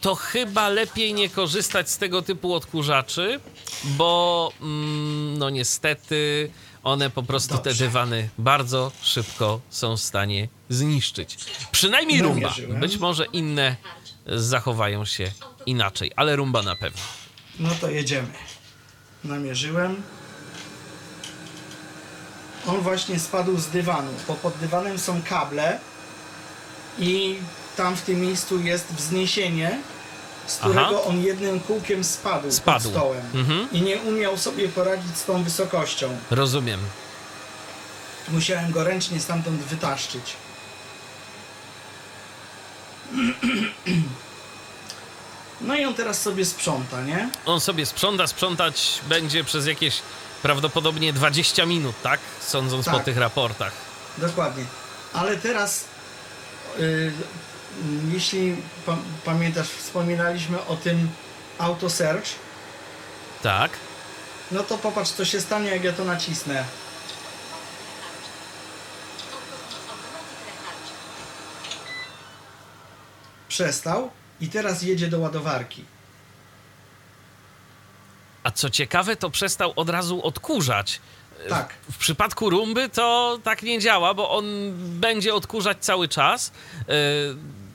To chyba lepiej nie korzystać z tego typu odkurzaczy, bo mm, no niestety one po prostu te Dobrze. dywany bardzo szybko są w stanie zniszczyć. Przynajmniej rumba. Namierzyłem. Być może inne zachowają się inaczej, ale rumba na pewno. No to jedziemy. Namierzyłem. On właśnie spadł z dywanu, bo pod dywanem są kable i tam w tym miejscu jest wzniesienie, z którego Aha. on jednym kółkiem spadł, Spadł. pod stołem Mhm. i nie umiał sobie poradzić z tą wysokością. Rozumiem. Musiałem go ręcznie stamtąd wytaszczyć. No i on teraz sobie sprząta, nie? On sobie sprząta, sprzątać będzie przez jakieś prawdopodobnie 20 minut, tak? Sądząc po Tak. tych raportach. Dokładnie. Ale teraz, y, jeśli pa, pamiętasz, wspominaliśmy o tym auto search, Tak. no to popatrz, co się stanie, jak ja to nacisnę. Przestał i teraz jedzie do ładowarki. A co ciekawe, to przestał od razu odkurzać. Tak. W przypadku rumby to tak nie działa, bo on będzie odkurzać cały czas. Yy,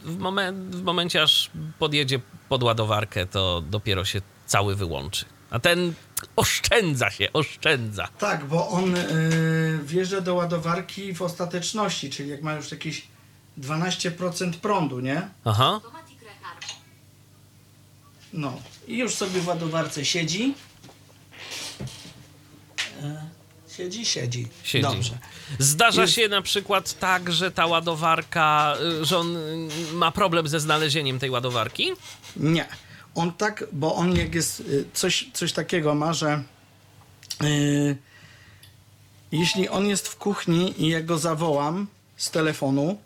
W, momen- w momencie, aż podjedzie pod ładowarkę, to dopiero się cały wyłączy. A ten oszczędza się, oszczędza. Tak, bo on y, wjeżdża do ładowarki w ostateczności, czyli jak ma już jakieś 12% prądu, nie? Aha. No i już sobie w ładowarce siedzi. E, siedzi, siedzi. Siedzi. Dobrze. Zdarza Jest- się na przykład tak, że ta ładowarka, y, że on y, ma problem ze znalezieniem tej ładowarki? Nie. On tak, bo on jak jest, y, coś, coś takiego ma, że y, jeśli on jest w kuchni i ja go zawołam z telefonu,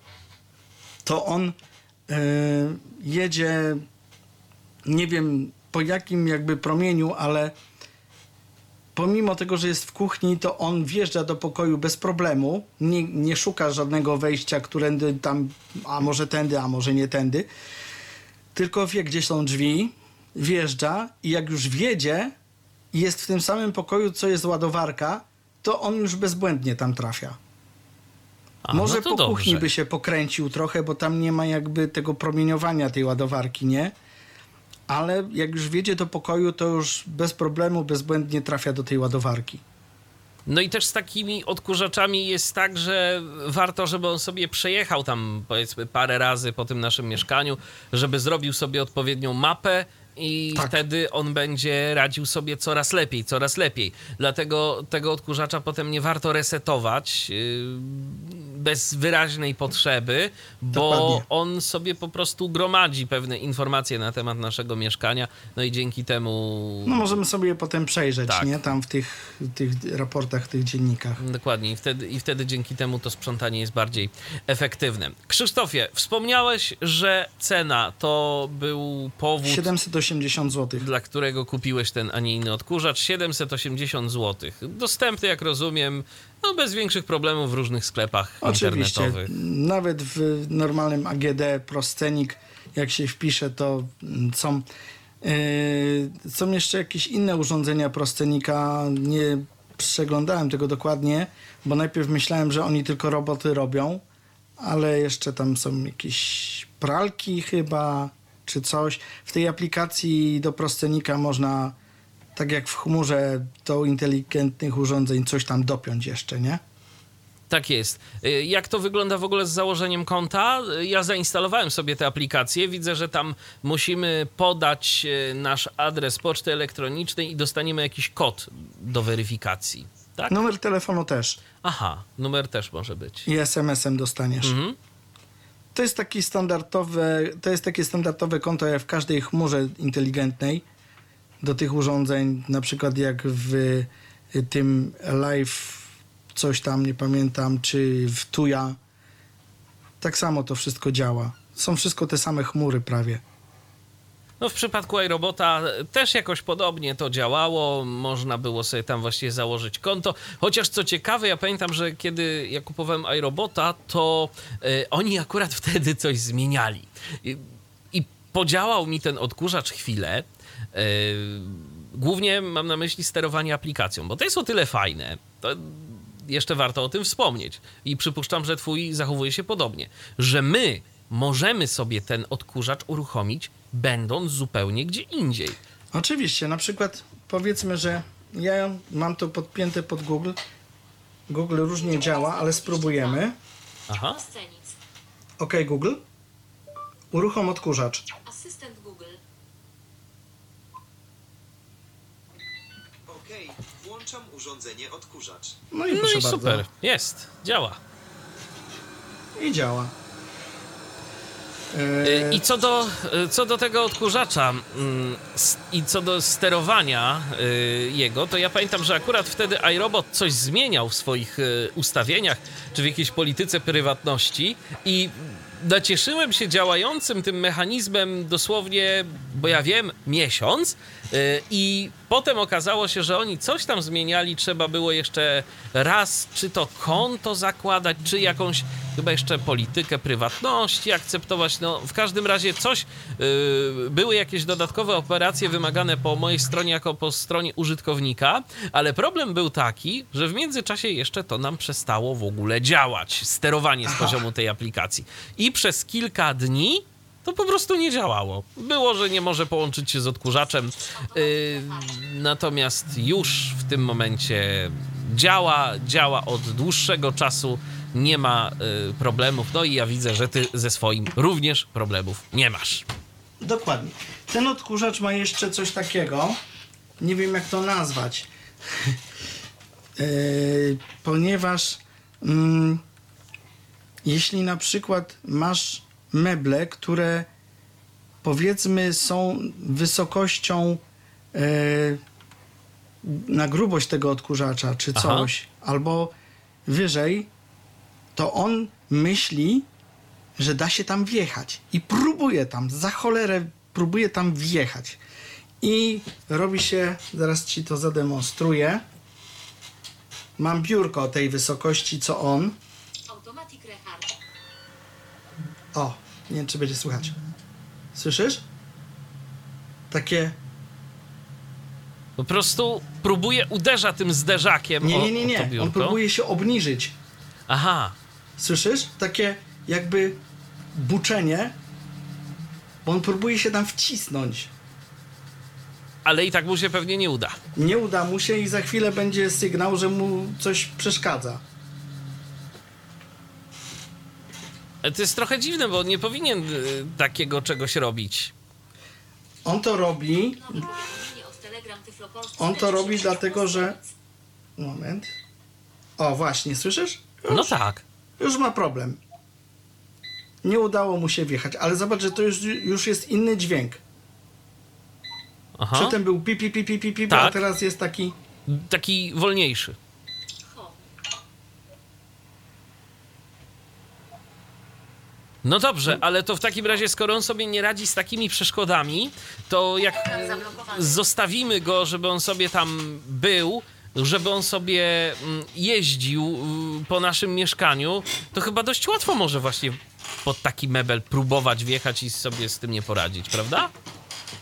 to on y, jedzie, nie wiem po jakim jakby promieniu, ale pomimo tego, że jest w kuchni, to on wjeżdża do pokoju bez problemu, nie, nie szuka żadnego wejścia, którędy tam, a może tędy, a może nie tędy, tylko wie, gdzie są drzwi, wjeżdża i jak już wjedzie i jest w tym samym pokoju, co jest ładowarka, to on już bezbłędnie tam trafia. A, Może no po dobrze. kuchni by się pokręcił trochę, bo tam nie ma jakby tego promieniowania tej ładowarki, nie? Ale jak już wjedzie do pokoju, to już bez problemu, bezbłędnie trafia do tej ładowarki. No i też z takimi odkurzaczami jest tak, że warto, żeby on sobie przejechał tam powiedzmy parę razy po tym naszym mieszkaniu, żeby zrobił sobie odpowiednią mapę i Tak. wtedy on będzie radził sobie coraz lepiej, coraz lepiej. Dlatego tego odkurzacza potem nie warto resetować yy, bez wyraźnej potrzeby, bo Dokładnie. on sobie po prostu gromadzi pewne informacje na temat naszego mieszkania, no i dzięki temu No możemy sobie je potem przejrzeć, Tak. nie? Tam w tych, tych raportach, tych dziennikach. Dokładnie, i wtedy, i wtedy dzięki temu to sprzątanie jest bardziej efektywne. Krzysztofie, wspomniałeś, że cena to był powód, 780 zł. dla którego kupiłeś ten, a nie inny odkurzacz. 780 zł. Dostępny, jak rozumiem, no bez większych problemów w różnych sklepach Oczywiście. internetowych. Nawet w normalnym AGD Proscenik, jak się wpisze, to mm, są, yy, są jeszcze jakieś inne urządzenia Proscenika. Nie przeglądałem tego dokładnie, bo najpierw myślałem, że oni tylko roboty robią, ale jeszcze tam są jakieś pralki chyba, czy coś. W tej aplikacji do Proscenika można, tak jak w chmurze do inteligentnych urządzeń, coś tam dopiąć jeszcze, nie? Tak jest. Y, Jak to wygląda w ogóle z założeniem konta? Y, Ja zainstalowałem sobie tę aplikację. Widzę, że tam musimy podać y, nasz adres poczty elektronicznej i dostaniemy jakiś kod do weryfikacji. Tak? Numer telefonu też. Aha, numer też może być. i SMS-em dostaniesz. Mhm. To jest taki standardowe, to jest takie standardowe konto jak w każdej chmurze inteligentnej. do tych urządzeń, na przykład jak w y, tym live coś tam, nie pamiętam, czy w Tuja. Tak samo to wszystko działa. Są wszystko te same chmury prawie. No w przypadku iRobota też jakoś podobnie to działało. Można było sobie tam właściwie założyć konto. Chociaż co ciekawe, ja pamiętam, że kiedy ja kupowałem iRobota, to e, oni akurat wtedy coś zmieniali. I, I podziałał mi ten odkurzacz chwilę. E, głównie mam na myśli sterowanie aplikacją, bo to jest o tyle fajne. To jeszcze warto o tym wspomnieć. I przypuszczam, że twój zachowuje się podobnie, że my możemy sobie ten odkurzacz uruchomić, będąc zupełnie gdzie indziej. Oczywiście, na przykład powiedzmy, że ja mam to podpięte pod Google. Google różnie działa, ale spróbujemy. Aha. OK Google, uruchom odkurzacz. Asystent Google. Okej, włączam urządzenie odkurzacz. No i No proszę i bardzo. super. Jest. Działa. I działa. E, I co do, co do tego odkurzacza mm, i co do sterowania y, jego, to ja pamiętam, że akurat wtedy iRobot coś zmieniał w swoich y, ustawieniach, czy w jakiejś polityce prywatności i nacieszyłem się działającym tym mechanizmem dosłownie, bo ja wiem, miesiąc i potem okazało się, że oni coś tam zmieniali, trzeba było jeszcze raz, czy to konto zakładać, czy jakąś chyba jeszcze politykę prywatności akceptować, no w każdym razie coś, y, były jakieś dodatkowe operacje wymagane po mojej stronie jako po stronie użytkownika, ale problem był taki, że w międzyczasie jeszcze to nam przestało w ogóle działać, sterowanie z poziomu tej aplikacji. I przez kilka dni to po prostu nie działało. Było, że nie może połączyć się z odkurzaczem, yy, natomiast już w tym momencie działa, działa od dłuższego czasu, nie ma yy, problemów. No i ja widzę, że ty ze swoim również problemów nie masz. Dokładnie. Ten odkurzacz ma jeszcze coś takiego. Nie wiem jak to nazwać. E, ponieważ mm, jeśli na przykład masz meble, które powiedzmy są wysokością e, na grubość tego odkurzacza czy Aha. coś, albo wyżej, to on myśli, że da się tam wjechać i próbuje tam, za cholerę próbuje tam wjechać. I robi się, zaraz ci to zademonstruję. Mam biurko o tej wysokości co on. Automatic Rehard. O, nie wiem czy będzie słychać. Słyszysz? Takie. Po prostu próbuje, uderza tym zderzakiem Nie, o, nie, nie, o to nie. On próbuje się obniżyć. Aha, Słyszysz? Takie jakby buczenie. On próbuje się tam wcisnąć. ale i tak mu się pewnie nie uda. Nie uda mu się i za chwilę będzie sygnał, że mu coś przeszkadza. To jest trochę dziwne, bo nie powinien y, takiego czegoś robić. On to robi. On to robi 46 dlatego, że-. Moment. O, właśnie, słyszysz? Już, No tak. Już ma problem. Nie udało mu się wjechać, ale zobacz, że to już, już jest inny dźwięk. Aha. Przedtem był pi, pi, pi, pi, pi, pi a Tak. teraz jest taki... Taki wolniejszy. No dobrze, ale to w takim razie, skoro on sobie nie radzi z takimi przeszkodami, to jak zostawimy go, żeby on sobie tam był, żeby on sobie mm, jeździł y, po naszym mieszkaniu, to chyba dość łatwo może właśnie pod taki mebel próbować wjechać i sobie z tym nie poradzić, prawda?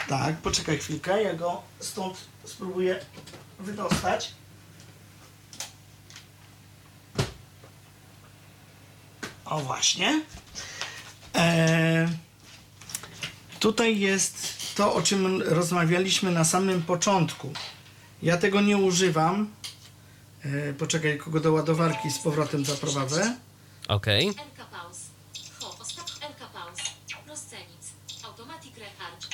Tak, poczekaj chwilkę, ja go stąd spróbuję wydostać. O właśnie. Eee, tutaj jest to, o czym rozmawialiśmy na samym początku. Ja tego nie używam. Eee, poczekaj, kogo do ładowarki z powrotem zaprowadzę. Okej. Rehard.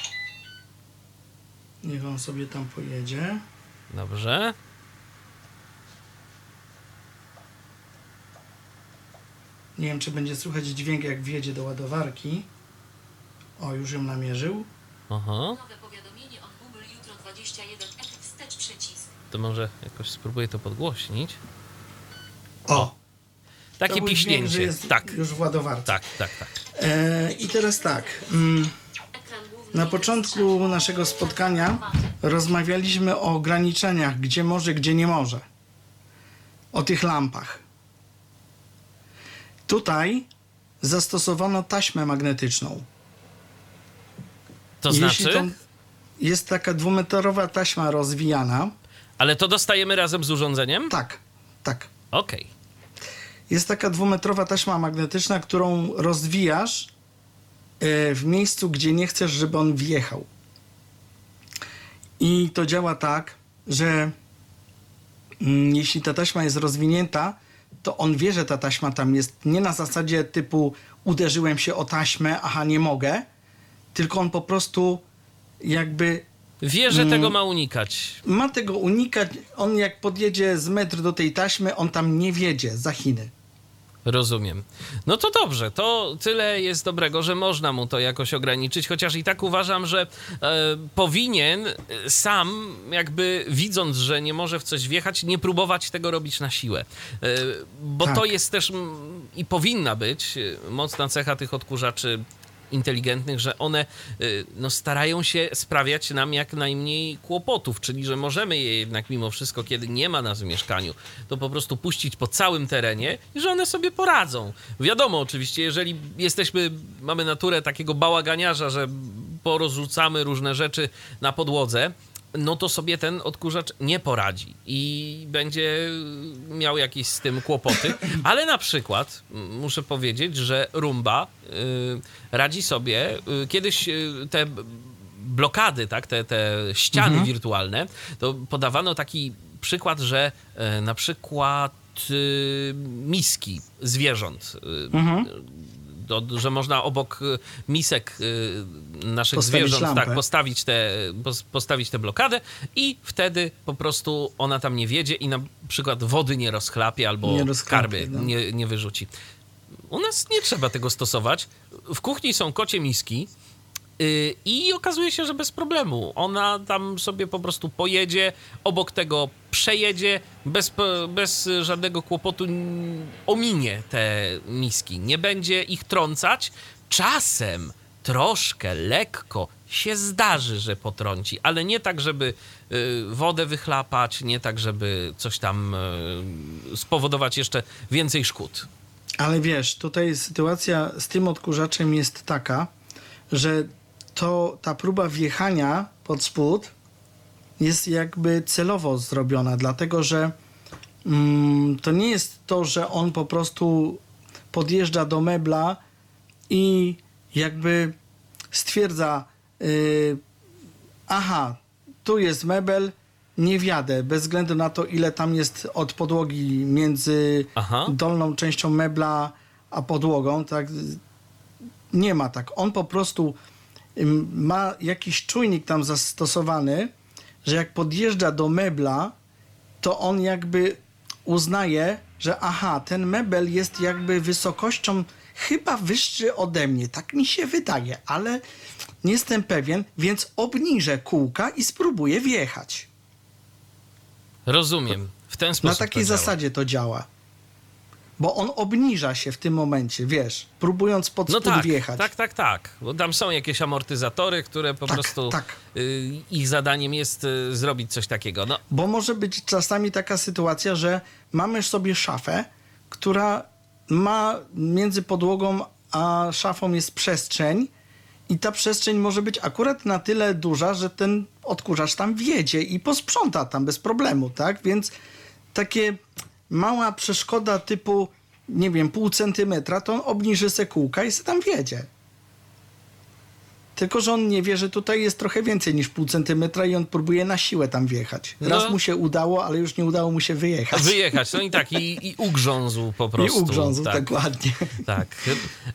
Niech on sobie tam pojedzie. Dobrze. Nie wiem, czy będzie słychać dźwięk, jak wjedzie do ładowarki. O, już ją namierzył. Aha. Nowe powiadomienie od Google jutro 20 21 F wstecz przycisk. To może jakoś spróbuję to podgłośnić. O! Takie to był dźwięk, piśnięcie. jest Tak, już w ładowarce. tak, tak, tak. E, I teraz tak. Mm, na początku naszego spotkania rozmawialiśmy o ograniczeniach, gdzie może, gdzie nie może. O tych lampach. Tutaj zastosowano taśmę magnetyczną. To Jeśli znaczy, to jest taka dwumetrowa taśma rozwijana. Ale to dostajemy razem z urządzeniem? Tak, tak. Okej. Jest taka dwumetrowa taśma magnetyczna, którą rozwijasz e, w miejscu, gdzie nie chcesz, żeby on wjechał. I to działa tak, że mm, jeśli ta taśma jest rozwinięta, to on wie, że ta taśma tam jest nie na zasadzie typu uderzyłem się o taśmę, aha, nie mogę, tylko on po prostu jakby Wie, że Mm. tego ma unikać. ma tego unikać. On jak podjedzie z metr do tej taśmy, on tam nie wiedzie za Chiny. Rozumiem. No to dobrze, to tyle jest dobrego, że można mu to jakoś ograniczyć, chociaż i tak uważam, że e, powinien e, sam, jakby widząc, że nie może w coś wjechać, nie próbować tego robić na siłę. E, bo Tak. to jest też mm, i powinna być e, mocna cecha tych odkurzaczy inteligentnych, że one y, no, starają się sprawiać nam jak najmniej kłopotów, czyli że możemy je jednak mimo wszystko, kiedy nie ma nas w mieszkaniu, to po prostu puścić po całym terenie i że one sobie poradzą. Wiadomo oczywiście, jeżeli jesteśmy, mamy naturę takiego bałaganiarza, że porozrzucamy różne rzeczy na podłodze, no to sobie ten odkurzacz nie poradzi i będzie miał jakieś z tym kłopoty. Ale na przykład muszę powiedzieć, że Rumba y, radzi sobie. Y, kiedyś y, te blokady, tak, te, te ściany wirtualne, to podawano taki przykład, że y, na przykład miski zwierząt. y, że można obok y, misek y, naszych Postawić zwierząt lampę. tak, postawić tę pos- postawić tę blokadę i wtedy po prostu ona tam nie wiedzie i na przykład wody nie rozchlapie albo Nie rozchlapie, karby no. nie, nie wyrzuci. U nas nie trzeba tego stosować. W kuchni są kocie miski i okazuje się, że bez problemu. Ona tam sobie po prostu pojedzie, obok tego przejedzie, bez, bez żadnego kłopotu ominie te miski. Nie będzie ich trącać. Czasem troszkę, lekko się zdarzy, że potrąci, ale nie tak, żeby y, wodę wychlapać, nie tak, żeby coś tam y, spowodować jeszcze więcej szkód. Ale wiesz, tutaj sytuacja z tym odkurzaczem jest taka, że to ta próba wjechania pod spód jest jakby celowo zrobiona, dlatego że mm, to nie jest to, że on po prostu podjeżdża do mebla i jakby stwierdza, yy, aha, tu jest mebel, nie wjadę, bez względu na to, ile tam jest od podłogi między Aha. dolną częścią mebla a podłogą, tak? Nie ma tak. On po prostu ma jakiś czujnik tam zastosowany, że jak podjeżdża do mebla, to on jakby uznaje, że aha, ten mebel jest jakby wysokością chyba wyższy ode mnie. Tak mi się wydaje, ale nie jestem pewien, więc obniżę kółka i spróbuję wjechać. Rozumiem. W ten sposób. Na takiej to zasadzie to działa. Bo on obniża się w tym momencie, wiesz, próbując pod No tak, wjechać. tak, tak, tak. Bo tam są jakieś amortyzatory, które po Tak, prostu tak. y, ich zadaniem jest y, zrobić coś takiego. No, Bo może być czasami taka sytuacja, że mamy sobie szafę, która ma między podłogą a szafą jest przestrzeń i ta przestrzeń może być akurat na tyle duża, że ten odkurzacz tam wjedzie i posprząta tam bez problemu, tak? Więc takie mała przeszkoda typu, nie wiem, pół centymetra, to on obniży se kółka i se tam wjedzie. Tylko, że on nie wie, że tutaj jest trochę więcej niż pół centymetra i on próbuje na siłę tam wjechać. Raz No. mu się udało, ale już nie udało mu się wyjechać. wyjechać, no i tak, i, i ugrzązł po I prostu. ugrzązł, tak. dokładnie. Tak.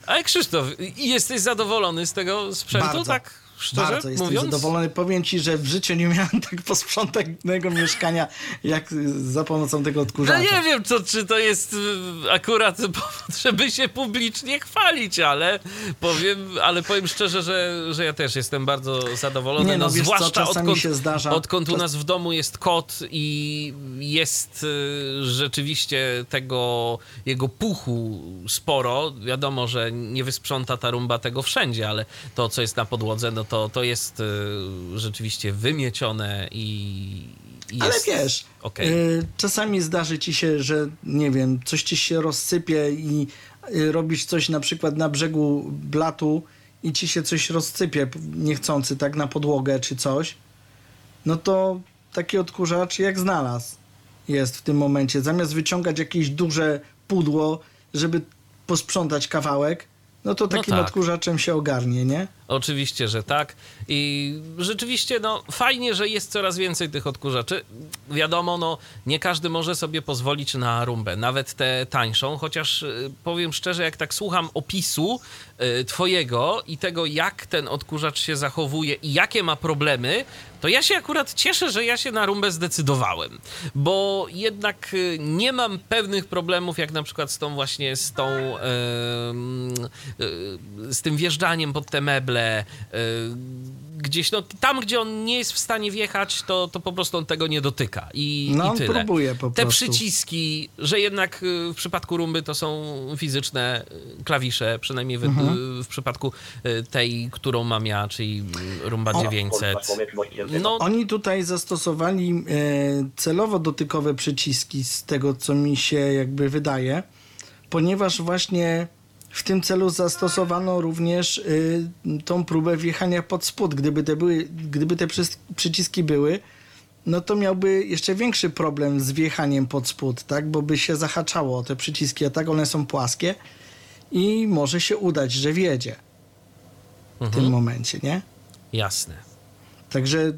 Ale Krzysztof, i jesteś zadowolony z tego sprzętu? Bardzo. Tak szczerze Bardzo jestem mówiąc. zadowolony. Powiem ci, że w życiu nie miałem tak posprzątanego mieszkania, jak za pomocą tego No odkurzacza. nie wiem, co, czy to jest y, akurat powód, żeby się publicznie chwalić, ale powiem, ale powiem szczerze, że, że ja też jestem bardzo zadowolony. Nie, no wiesz co, zwłaszcza czasami odkąd, się zdarza- odkąd u nas w domu jest kot i jest y, rzeczywiście tego jego puchu sporo. Wiadomo, że nie wysprząta ta rumba tego wszędzie, ale to, co jest na podłodze, no to, to jest y, rzeczywiście wymiecione i, i Ale jest... wiesz, okej. y, czasami zdarzy ci się, że nie wiem, coś ci się rozsypie i y, robisz coś na przykład na brzegu blatu i ci się coś rozsypie niechcący tak na podłogę czy coś, no to taki odkurzacz jak znalazł jest w tym momencie. Zamiast wyciągać jakieś duże pudło, żeby posprzątać kawałek, no to takim tak. odkurzaczem się ogarnie, nie? Oczywiście, że tak. I rzeczywiście, no, fajnie, że jest coraz więcej tych odkurzaczy. Wiadomo, no, nie każdy może sobie pozwolić na rumbę, nawet tę tańszą, chociaż y, powiem szczerze, jak tak słucham opisu y, twojego i tego, jak ten odkurzacz się zachowuje i jakie ma problemy, to ja się akurat cieszę, że ja się na rumbę zdecydowałem, bo jednak y, nie mam pewnych problemów, jak na przykład z tą właśnie, z tą, em, y, z tym wjeżdżaniem pod te meble, y, gdzieś, no tam, gdzie on nie jest w stanie wjechać, to, to po prostu on tego nie dotyka i, No, i on tyle. próbuje po Te prostu. przyciski, że jednak y, w przypadku rumby to są fizyczne y, klawisze, przynajmniej w, Mhm. w przypadku tej, którą mam ja, czyli rumba O, 900. No, Oni tutaj zastosowali e, celowo dotykowe przyciski z tego, co mi się jakby wydaje, ponieważ właśnie w tym celu zastosowano również y, tą próbę wjechania pod spód. Gdyby te, były, gdyby te przyciski były, no to miałby jeszcze większy problem z wjechaniem pod spód, tak? Bo by się zahaczało o te przyciski, a tak one są płaskie i może się udać, że wjedzie w tym momencie, nie? jasne. Także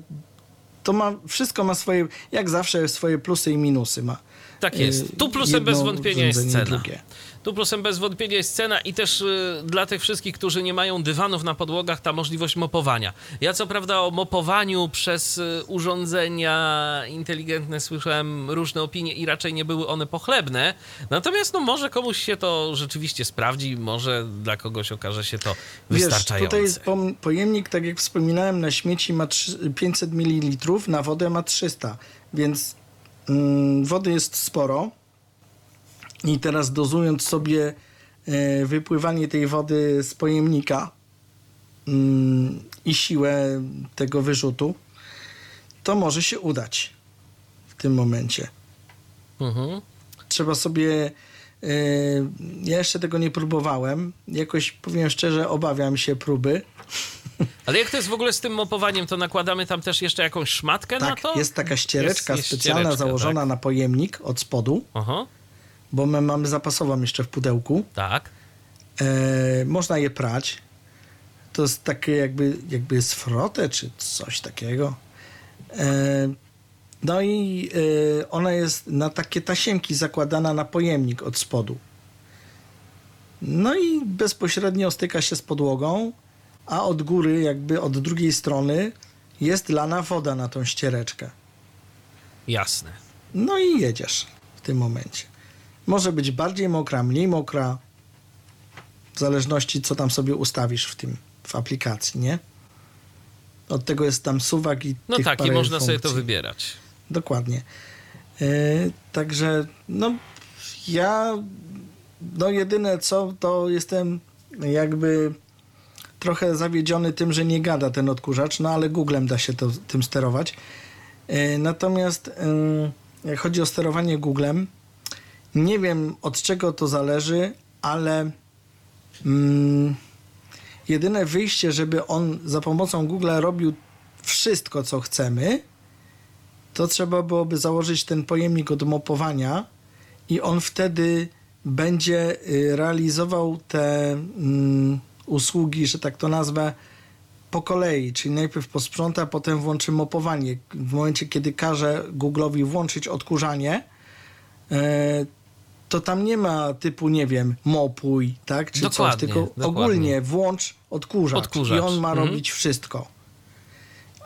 to ma, wszystko ma swoje, jak zawsze, swoje plusy i minusy ma. Tak jest. Tu plusem jedno bez wątpienia jest cena. drugie. Tu plusem bez wątpienia jest cena i też y, dla tych wszystkich, którzy nie mają dywanów na podłogach, ta możliwość mopowania. Ja co prawda o mopowaniu przez y, urządzenia inteligentne słyszałem różne opinie i raczej nie były one pochlebne. Natomiast no może komuś się to rzeczywiście sprawdzi, może dla kogoś okaże się to Wiesz, wystarczające. tutaj jest pojemnik, tak jak wspominałem, na śmieci ma trzy- 500 ml, na wodę ma 300, więc mm, wody jest sporo. I teraz dozując sobie e, wypływanie tej wody z pojemnika mm, i siłę tego wyrzutu, to może się udać w tym momencie. Mhm. trzeba sobie. e, ja jeszcze tego nie próbowałem. Jakoś powiem szczerze, obawiam się próby. Ale jak to jest w ogóle z tym mopowaniem, to nakładamy tam też jeszcze jakąś szmatkę na Tak, to? jest taka ściereczka Jest- jest specjalna ściereczka, założona tak. na pojemnik od spodu, Aha, bo my mamy zapasową jeszcze w pudełku. tak. E, można je prać. To jest takie jakby, jakby z frotę, czy coś takiego. E, no i e, ona jest na takie tasiemki zakładana na pojemnik od spodu. No i bezpośrednio styka się z podłogą, a od góry, jakby od drugiej strony, jest lana woda na tą ściereczkę. Jasne. No i jedziesz w tym momencie. Może być bardziej mokra, mniej mokra, w zależności co tam sobie ustawisz w tym, w aplikacji, nie? Od tego jest tam suwak i No tak, i można sobie to funkcji. wybierać. Dokładnie. E, także, no, ja, no, jedyne co, to jestem jakby trochę zawiedziony tym, że nie gada ten odkurzacz, no ale Googlem da się to, tym sterować. E, natomiast jak chodzi o sterowanie Googlem, nie wiem od czego to zależy, ale mm, jedyne wyjście, żeby on za pomocą Google'a robił wszystko, co chcemy, to trzeba byłoby założyć ten pojemnik od mopowania i on wtedy będzie y, realizował te mm, usługi, że tak to nazwę, po kolei, czyli najpierw posprząta, potem włączy mopowanie. W momencie, kiedy każe Google'owi włączyć odkurzanie, e, to tam nie ma typu, nie wiem, mopuj, tak, czy Dokładnie, coś, tylko dokładnie. ogólnie włącz odkurzacz, Odkurzacz. i on ma Mhm. robić wszystko.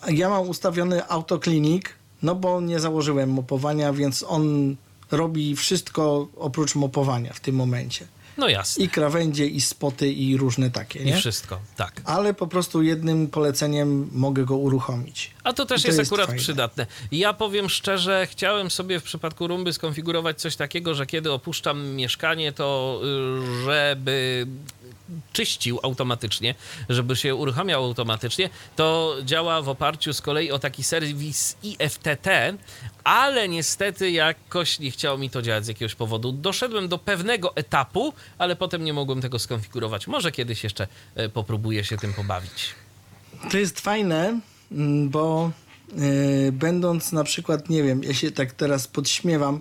Ja mam ustawiony autoklinik, no bo nie założyłem mopowania, więc on robi wszystko oprócz mopowania w tym momencie. No jasne. I krawędzie, i spoty, i różne takie, I nie? wszystko, tak. Ale po prostu jednym poleceniem mogę go uruchomić. A to też I to jest, jest akurat fajne. przydatne. Ja powiem szczerze, chciałem sobie w przypadku rumby skonfigurować coś takiego, że kiedy opuszczam mieszkanie, to y, żeby czyścił automatycznie, żeby się uruchamiał automatycznie, to działa w oparciu z kolei o taki serwis IFTT, ale niestety jakoś nie chciało mi to działać z jakiegoś powodu. Doszedłem do pewnego etapu, ale potem nie mogłem tego skonfigurować. Może kiedyś jeszcze e, popróbuję się tym pobawić. To jest fajne, mm, bo e, będąc na przykład, nie wiem, ja się tak teraz podśmiewam,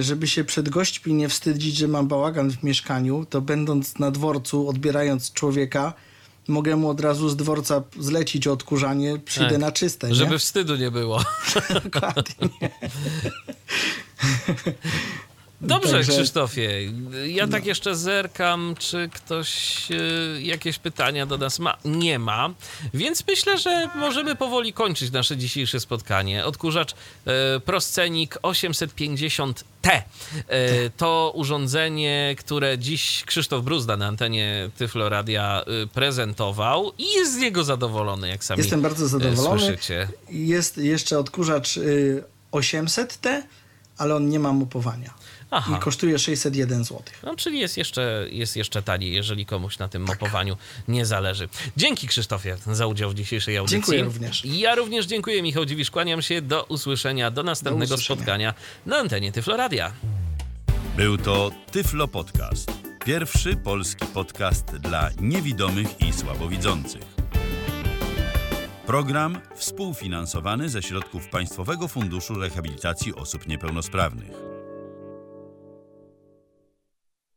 żeby się przed gośćmi nie wstydzić, że mam bałagan w mieszkaniu, to będąc na dworcu, odbierając człowieka, mogę mu od razu z dworca zlecić odkurzanie, przyjdę Tak. na czyste, nie? Żeby wstydu nie było. Dokładnie. Dobrze, Także- Krzysztofie. Ja tak jeszcze zerkam, czy ktoś e, jakieś pytania do nas ma. Nie ma, więc myślę, że możemy powoli kończyć nasze dzisiejsze spotkanie. Odkurzacz e, Proscenik 850T e, to urządzenie, które dziś Krzysztof Bruzda na antenie Tyflo Radia e, prezentował i jest z niego zadowolony, jak sami Jestem bardzo zadowolony. słyszycie. Jest jeszcze odkurzacz y, 800T, ale on nie ma mopowania. Aha. I kosztuje 601 zł. No, czyli jest jeszcze, jest jeszcze taniej, jeżeli komuś na tym mopowaniu nie zależy. Dzięki Krzysztofie za udział w dzisiejszej audycji. Dziękuję również. Ja również dziękuję, Michał Dziwisz, kłaniam się. Do usłyszenia, do następnego Do usłyszenia. spotkania na antenie Tyfloradia. Był to Tyflo Podcast. Pierwszy polski podcast dla niewidomych i słabowidzących. Program współfinansowany ze środków Państwowego Funduszu Rehabilitacji Osób Niepełnosprawnych.